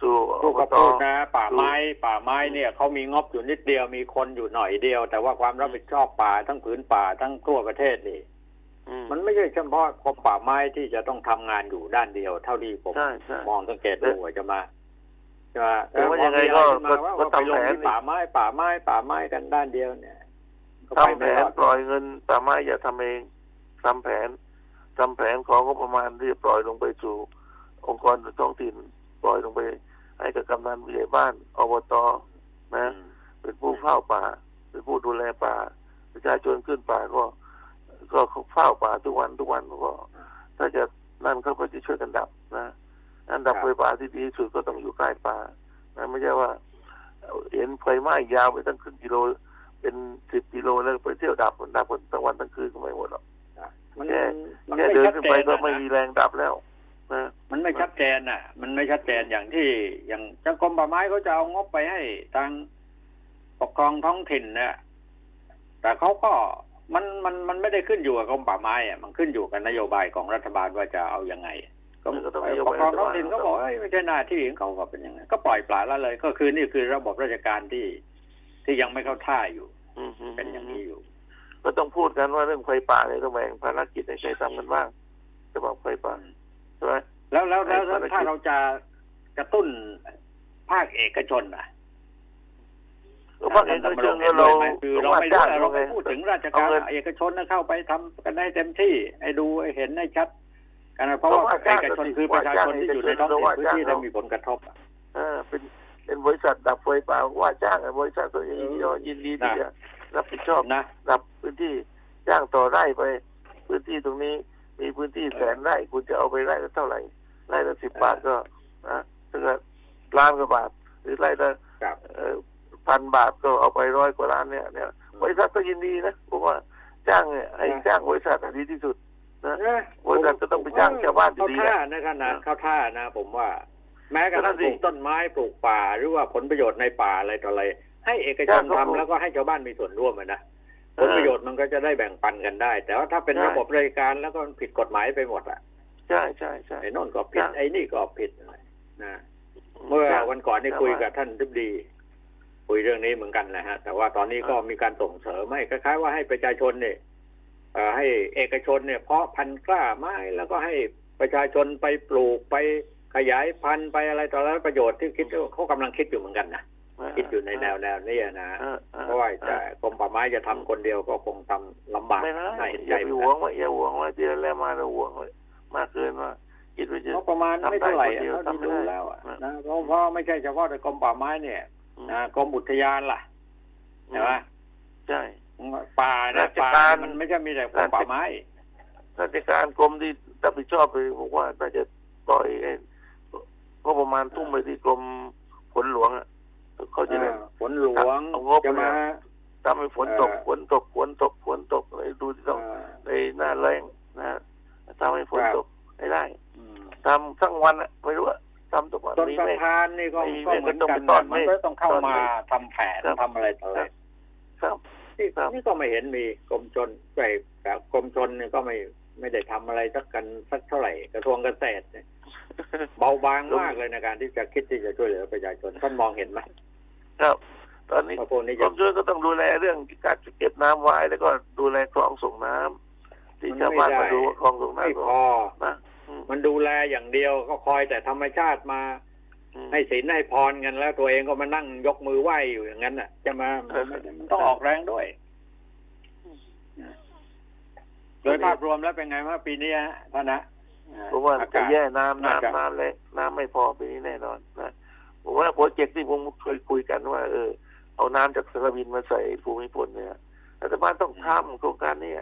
สู่พูดอก็บตพูดนะป่าไม้ป่าไม้เนี่ยเขามีงบอยู่นิดเดียวมีคนอยู่หน่อยเดียว แต่ว่าความรับผิดชอบป่าทั้งผืนป่าทั้งทั่วประเทศนี่อืมมันไม่ใช่เฉพาะกรมป่าไม้ที่จะต้องทำงานอยู่ด้านเดียว เท่าที่ผมใช่ใช่มองสังเกตดูอะจะมาจะมาแต่ว่ายังไงก็พอมีอะไรขึ้นมาว่าก็ว่าไปลงทำแผนที่ป่าไม้ป่าไม้ป่าไม้กันด้านเดียวเนี่ยก็ไป ทำแผไม่นรอดปล่อยเงินป่าไม้อย่าทำเองทำแผนทำแผนของงบประมาณที่จะปล่อยลงไปสู่ องค์กรท้องถิ่นปล่อยลงไป ให้กับกำนันผู้ใหญ่บ้านอบตนะ เป็นผู้เฝ้าป่า เป็นผู้ดูแลป่า ประชาชนขึ้นป่าก็ ก็เฝ้าป่าทุกวันทุกวันก็ ถ้าจะนั่นเขาก็จะช่วยกันดับนะอันดับครับไฟป่าที่ดีที่สุดก็ต้องอยู่ใกล้ป่านะไม่ใช่ว่า เห็นไฟไหม้ยาวไปตั้งครึ่งกิโล เป็นสิบกิโลแล้วไปเที่ยวดับมันดับกันทั้งวันทั้งคืนก็ไม่หมดหรอกมันแค่มันแค่ไม่เดินชัดขึ้นเจไปนก็อะไม่มีนะแรงดับแล้วนะมันไม่ชัดเจนอะ มันไม่ชัดเจนอย่างที่อย่างเจ้ากรมป่าไม้เขาจะเอางบไปให้ทางปกครองท้องถิ่นเนี่ยแต่เขาก็มันมันมันไม่ได้ขึ้นอยู่กับกรมป่าไม้อะมันขึ้นอยู่กับนโยบายของรัฐบาลว่าจะเอายังไงก็มันก็ต้องปนโยกบายครองท้องรัฐบาลถิ่นก็บอกเอ้ยไม่ใช่หน้าที่ของเขาก็เป็นอย่างนั้นก็ปล่อยปละละเลย ก็คือนี่คือระบบราชการที่ ที่ยังไม่เข้าท่าอยู่อืมอืมเป็นอย่างนี้อยู่ ก็ต้องพูดกันว่าเรื่องไฟป่าเนี่ยต้องแบ่งภารกิจให้ใครทำกันบ้างจะบอกไฟป่าใช่ไหมแล้วแล้วแล้วไอ้ภารกิจถ้าเราจะกระตุ้นภาคเอกชนอะก็ภาคเอกชนเนี่ยเราคือเราว่าไม่จ้ารู้งเราไงไม่พูดถึงราชการเอาเงินเอกชนนะเข้าไปทำกันให้เต็มที่ให้ดูให้เห็นให้ชัดกันนะเพราะว่าว่าเอจ้างกชนคือประชาชนที่อยู่ในท้องถิ่นว่าพื้นจ้างที่เราได้มีผลกระทบอะเออเป็น เป็นบริษัทดับไฟป่าว่าจ้างไอ้บริษัทตัวเองยินดีที่จะรับผิดชอบนะดับพื้นที่จ้างต่อไร่ไป พื้นที่ตรงนี้มีพื้นที่แสนไร่คุณจะเอาไปไร่ละเท่าไหร่ไร่ละสิบบาทก็นะถ้าเกิดล้านกว่าบาท หรือไร่ละครับเอ่อพันบาทก็เอาไปร้อยกว่าล้านเนี่ยเนี่ยบริษัทก็ยินดีนะผมว่าจ้างเนี่ยให้จ้างบริษัทอะดีที่สุดนะบริษัทก็ต้องไปจ้างชาวบ้านอยู่เข้าดีท่าอะนะขนาดเออเข้าท่านะ ผมว่า แม้กระทั่งนั่นปสิลูกต้นไม้ปลูกป่าหรือว่าผลประโยชน์ในป่าอะไรต่ออะไร ให้เอกชนใช่ครับทำแล้วก็ให้ชาวบ้านมีส่วนร่วมอะนะเอผอลประโยชน์มันก็จะได้แบ่งปันกันได้ แต่ว่าถ้าเป็นใช่ระบบบริการแล้วก็ผิดกฎหมายไปหมดอะใช่ใช่ใช่ไอ้โน่นก็ผิดใช่ไอ้นี่ก็ผิดนะเมื่อวันก่อนนี่ใช่คุยกับท่านทิบดีคุยเรื่องนี้เหมือนกันนะฮะ แต่ว่าตอนนี้ก็มีการส่งเสริมให้คล้ายๆว่าให้ประชาชนเนี่ยเอ่อให้เอกชนเนี่ยเพาะพันธุ์กล้าไม้แล้วก็ให้ประชาชนไปปลูกไป ขยายพันธุ์ไปอะไรต่ออะไรประโยชน์ที่คิดว่าเขากำลังคิดอยู่เหมือนกันนะคิดอยู่ในแนวแนวนี้นะเออออเพราะว่าจะกรมป่าไม้จะทำคนเดียวก็คงทำลำบากไม่ได้น่าเห็นอใจย่าเหไปมือนหวกังนไว้อย่าหวงไว้ทีละแล้วมาเราหวงไว้มากเกินว่าคิดว่าจะงบประมาณไม่เท่าไหร่อะทำได้คนเดียวเท่าที่ทำไม่ดูได้แล้วอะนะนะเพราะเพราะไม่ใช่เฉพาะแต่กรมป่าไม้เนี่ยอืมนะกรมอุทยานล่ะใช่ไหมใช่ป่านะราชป่าการมันไม่ใช่มีแต่กรมป่าไม้ราชการกรมที่รับผิดชอบไปบอกว่าน่าจะปล่อย ไอ้ก็ประมาณทุ่มไปที่กรมฝนหลวงอะเขาจะได้เออฝนหลวงเอางบจะมาทำให้ฝนตกเออฝนตกฝนตกฝนตกอะไรดูที่ต้องเอ่อในหน้าแรงนะฮะทำให้ฝนครับตกให้ได้อืมทำทั้งวันอะไม่รู้อะทำทุกวันต้นมีสะเมฆพานนี่ก็มีก็เมฆเหมือนก็ต้องกันไปต้อนนะมันเมฆก็ต้องเข้าต้อนมาเมฆทำแผนครับทำอะไรต่ออะไรครับนี่ครับนี่ก็ไม่เห็นมีกรมชนไอ้แบบกรมชนเนี่ยก็ไม่ไม่ได้ทำอะไรสักกันสักเท่าไหร่กระทรวงเกษตรเนี่ย เบาบางมากเลยในการที่จะคิดที่จะช่วยเหลือประชาชนท่านมองเห็นไหมครับ ตอนนี้ว่าพวกนี้กรจะมชลก็ต้องดูแลเรื่องการเก็บน้ำไว้แล้วก็ดูแลคลองส่งน้ำที่ชาวบ้านมาดูว่าคลองส่งไม่น้ำพอนะอืมมันดูแลอย่างเดียวก็คอยแต่ธรรมชาติมาอืมให้ศีลให้พรกันแล้วตัวเองก็มานั่งยกมือไหว้อยู่อย่างนั้นน่ะ จะมาเออมันต้องออกแรงด้วยโดยภาพรวมแล้วเป็นไงว่างปีนี้ฮะท่านนะ เพราะว่าอจะกาศแย่น้ำน่าจะน้ำน้ำแรงน้ำไม่พอปีนี้แน่นอนนะผมว่าโปรเจกต์ที่ผมเคยคุยกันว่า เออ เอาน้ำจากสระวินมาใส่ภูมิพลเนี่ยรัฐบาลต้องทำโครงการนี้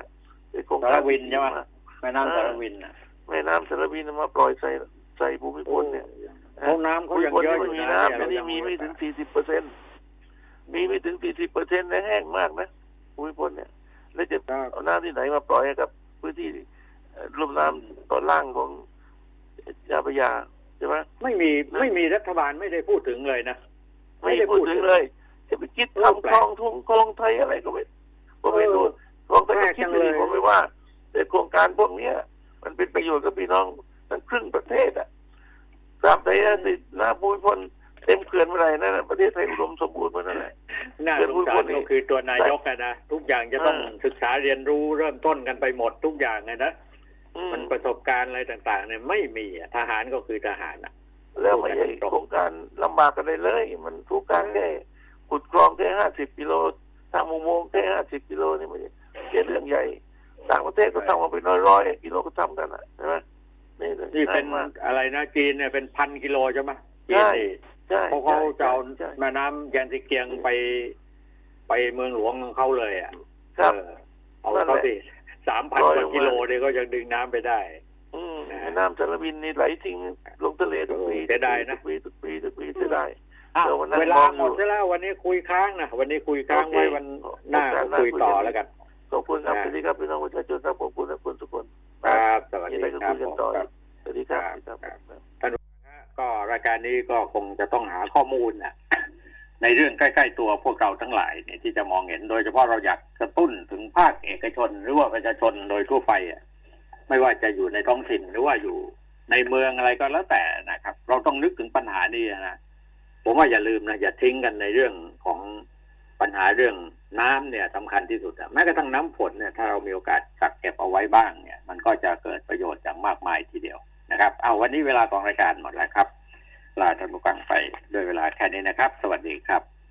เป็นโครงสาการรวินใช่ไหมที่ดีากแม่น้ำสารวินน่ะแม่น้ำสารวินมาปล่อยใส่ใส่ภูมิพลเนี่ยเขาน้ำเขายังเยอะอไม่ยู่มีนะน้ำเยอันนี้เรายังมีไม่ถึงสี่สิบเปอร์เซ็นมีไม่ถึงสี่สิบเปอร์เซ็นต์นะแห้งมากนะภูมิพลเนี่ย แล้วจะครับเอาน้ำที่ไหนมาปล่อยให้กับพื้นที่เอ่อ ลุ่มน้ำตอนล่างของยาพระยาใช่ไหมไม่มีไม่มีรัฐบาลไม่ได้พูดถึงเลยนะไม่ได้พูดถึงเลยจะไปคิดเออแปลทำกคลองทุ่งคลองไทยอะไรก็ไม่ก็ไม่รู้คลองไทยแปลก็กคิดจังไปเลดียผมไม่ว่าแต่โครงการพวกเนี้ย มันเป็นประโยชน์กับพี่น้องทั้งครึ่งประเทศอะตราบใดติดน้ำภูมิพลเต็มเขื่อนเมื่อไหร่นั่นนะประเทศไทยอุดมสมบูรณ์เมื่อนั้นแหละน่าเรื่สองงพูดสาครนนี้ก็คือตัวนายกอะนะทุกอย่างจะต้องเออศึกษาเรียนรู้เริ่มต้นกันไปหมดทุกอย่างเลยนะอื มมันประสบการณ์อะไรต่าง ๆ เนี่ยไม่มีอะทหารก็คือทหารอะแล้วไม่ใช่โครงการลำบากกันเลยเลย มันโครงการแค่ขุดคลองแค่ห้าสิบกิโลทำอุโมงค์แค่ห้าสิบกิโลนี่ไม่ใช่แค่เรื่องใหญ่ต่างประเทศก็ทำมาเป็นร้อยๆกิโลก็ทำกันอะใช่ไหมนี่นี่เป็นง่ายมากอะไรนะจีนเนี่ยเป็นพันกิโลใช่ไหมจีนใช่นี่ใช่เพราะเขาจะเอาใช่แม่น้ำแยนซิเกียงไป ไปเมืองหลวงของเขาเลยอะครับเออเอานั่นแหละเขาสิ สามพันร้อยกว่าลงมากิโลเนี่ยก็ยังดึงน้ำไปได้ อืมนะแม่น้ำสารวินนี่ไหลทิ้งลงทะเลทุกปีเสียดายนะทุกปีทุกปีทุกปีเสียดายอ้าวเดี๋ยววันนั้นเวลามองอยู่หมดแล้ววันนี้คุยค้างนะวันนี้คุยค้างโอเคไว้วันหน้าโอกาสหน้าคุยต่อคุยกันแล้วกันขอบคุณครับนะสวัสดีครับพี่น้องประชาชนครับขอบคุณทุกคนทุกคนครับสวัสมีดีอะไรก็ครัคุบยกันผมต่อครับสวัสดีครับครับครับก็รายการนี้ก็คงจะต้องหาข้อมูลนะ ในเรื่องใกล้ๆตัวพวกเราทั้งหลายเนี่ยที่จะมองเห็นโดยเฉพาะเราอยากกระตุ้นถึงภาคเอกชน หรือว่าประชาชนโดยทั่วไปอะไม่ว่าจะอยู่ในท้องถิ่นหรือว่าอยู่ในเมืองอะไรก็แล้วแต่นะครับ เราต้องนึกถึงปัญหานี้นะผมว่าอย่าลืมนะอย่าทิ้งกันในเรื่องของปัญหาเรื่องน้ำเนี่ยสำคัญที่สุดแม้กระทั่งน้ำฝนเนี่ยถ้าเรามีโอกาสกักเก็บเอาไว้บ้างเนี่ย มันก็จะเกิดประโยชน์อย่างมากมายทีเดียวนะครับ เอาวันนี้เวลาของรายการหมดแล้วครับ ลาท่านผู้ฟังไปด้วยเวลาแค่นี้นะครับ สวัสดีครับ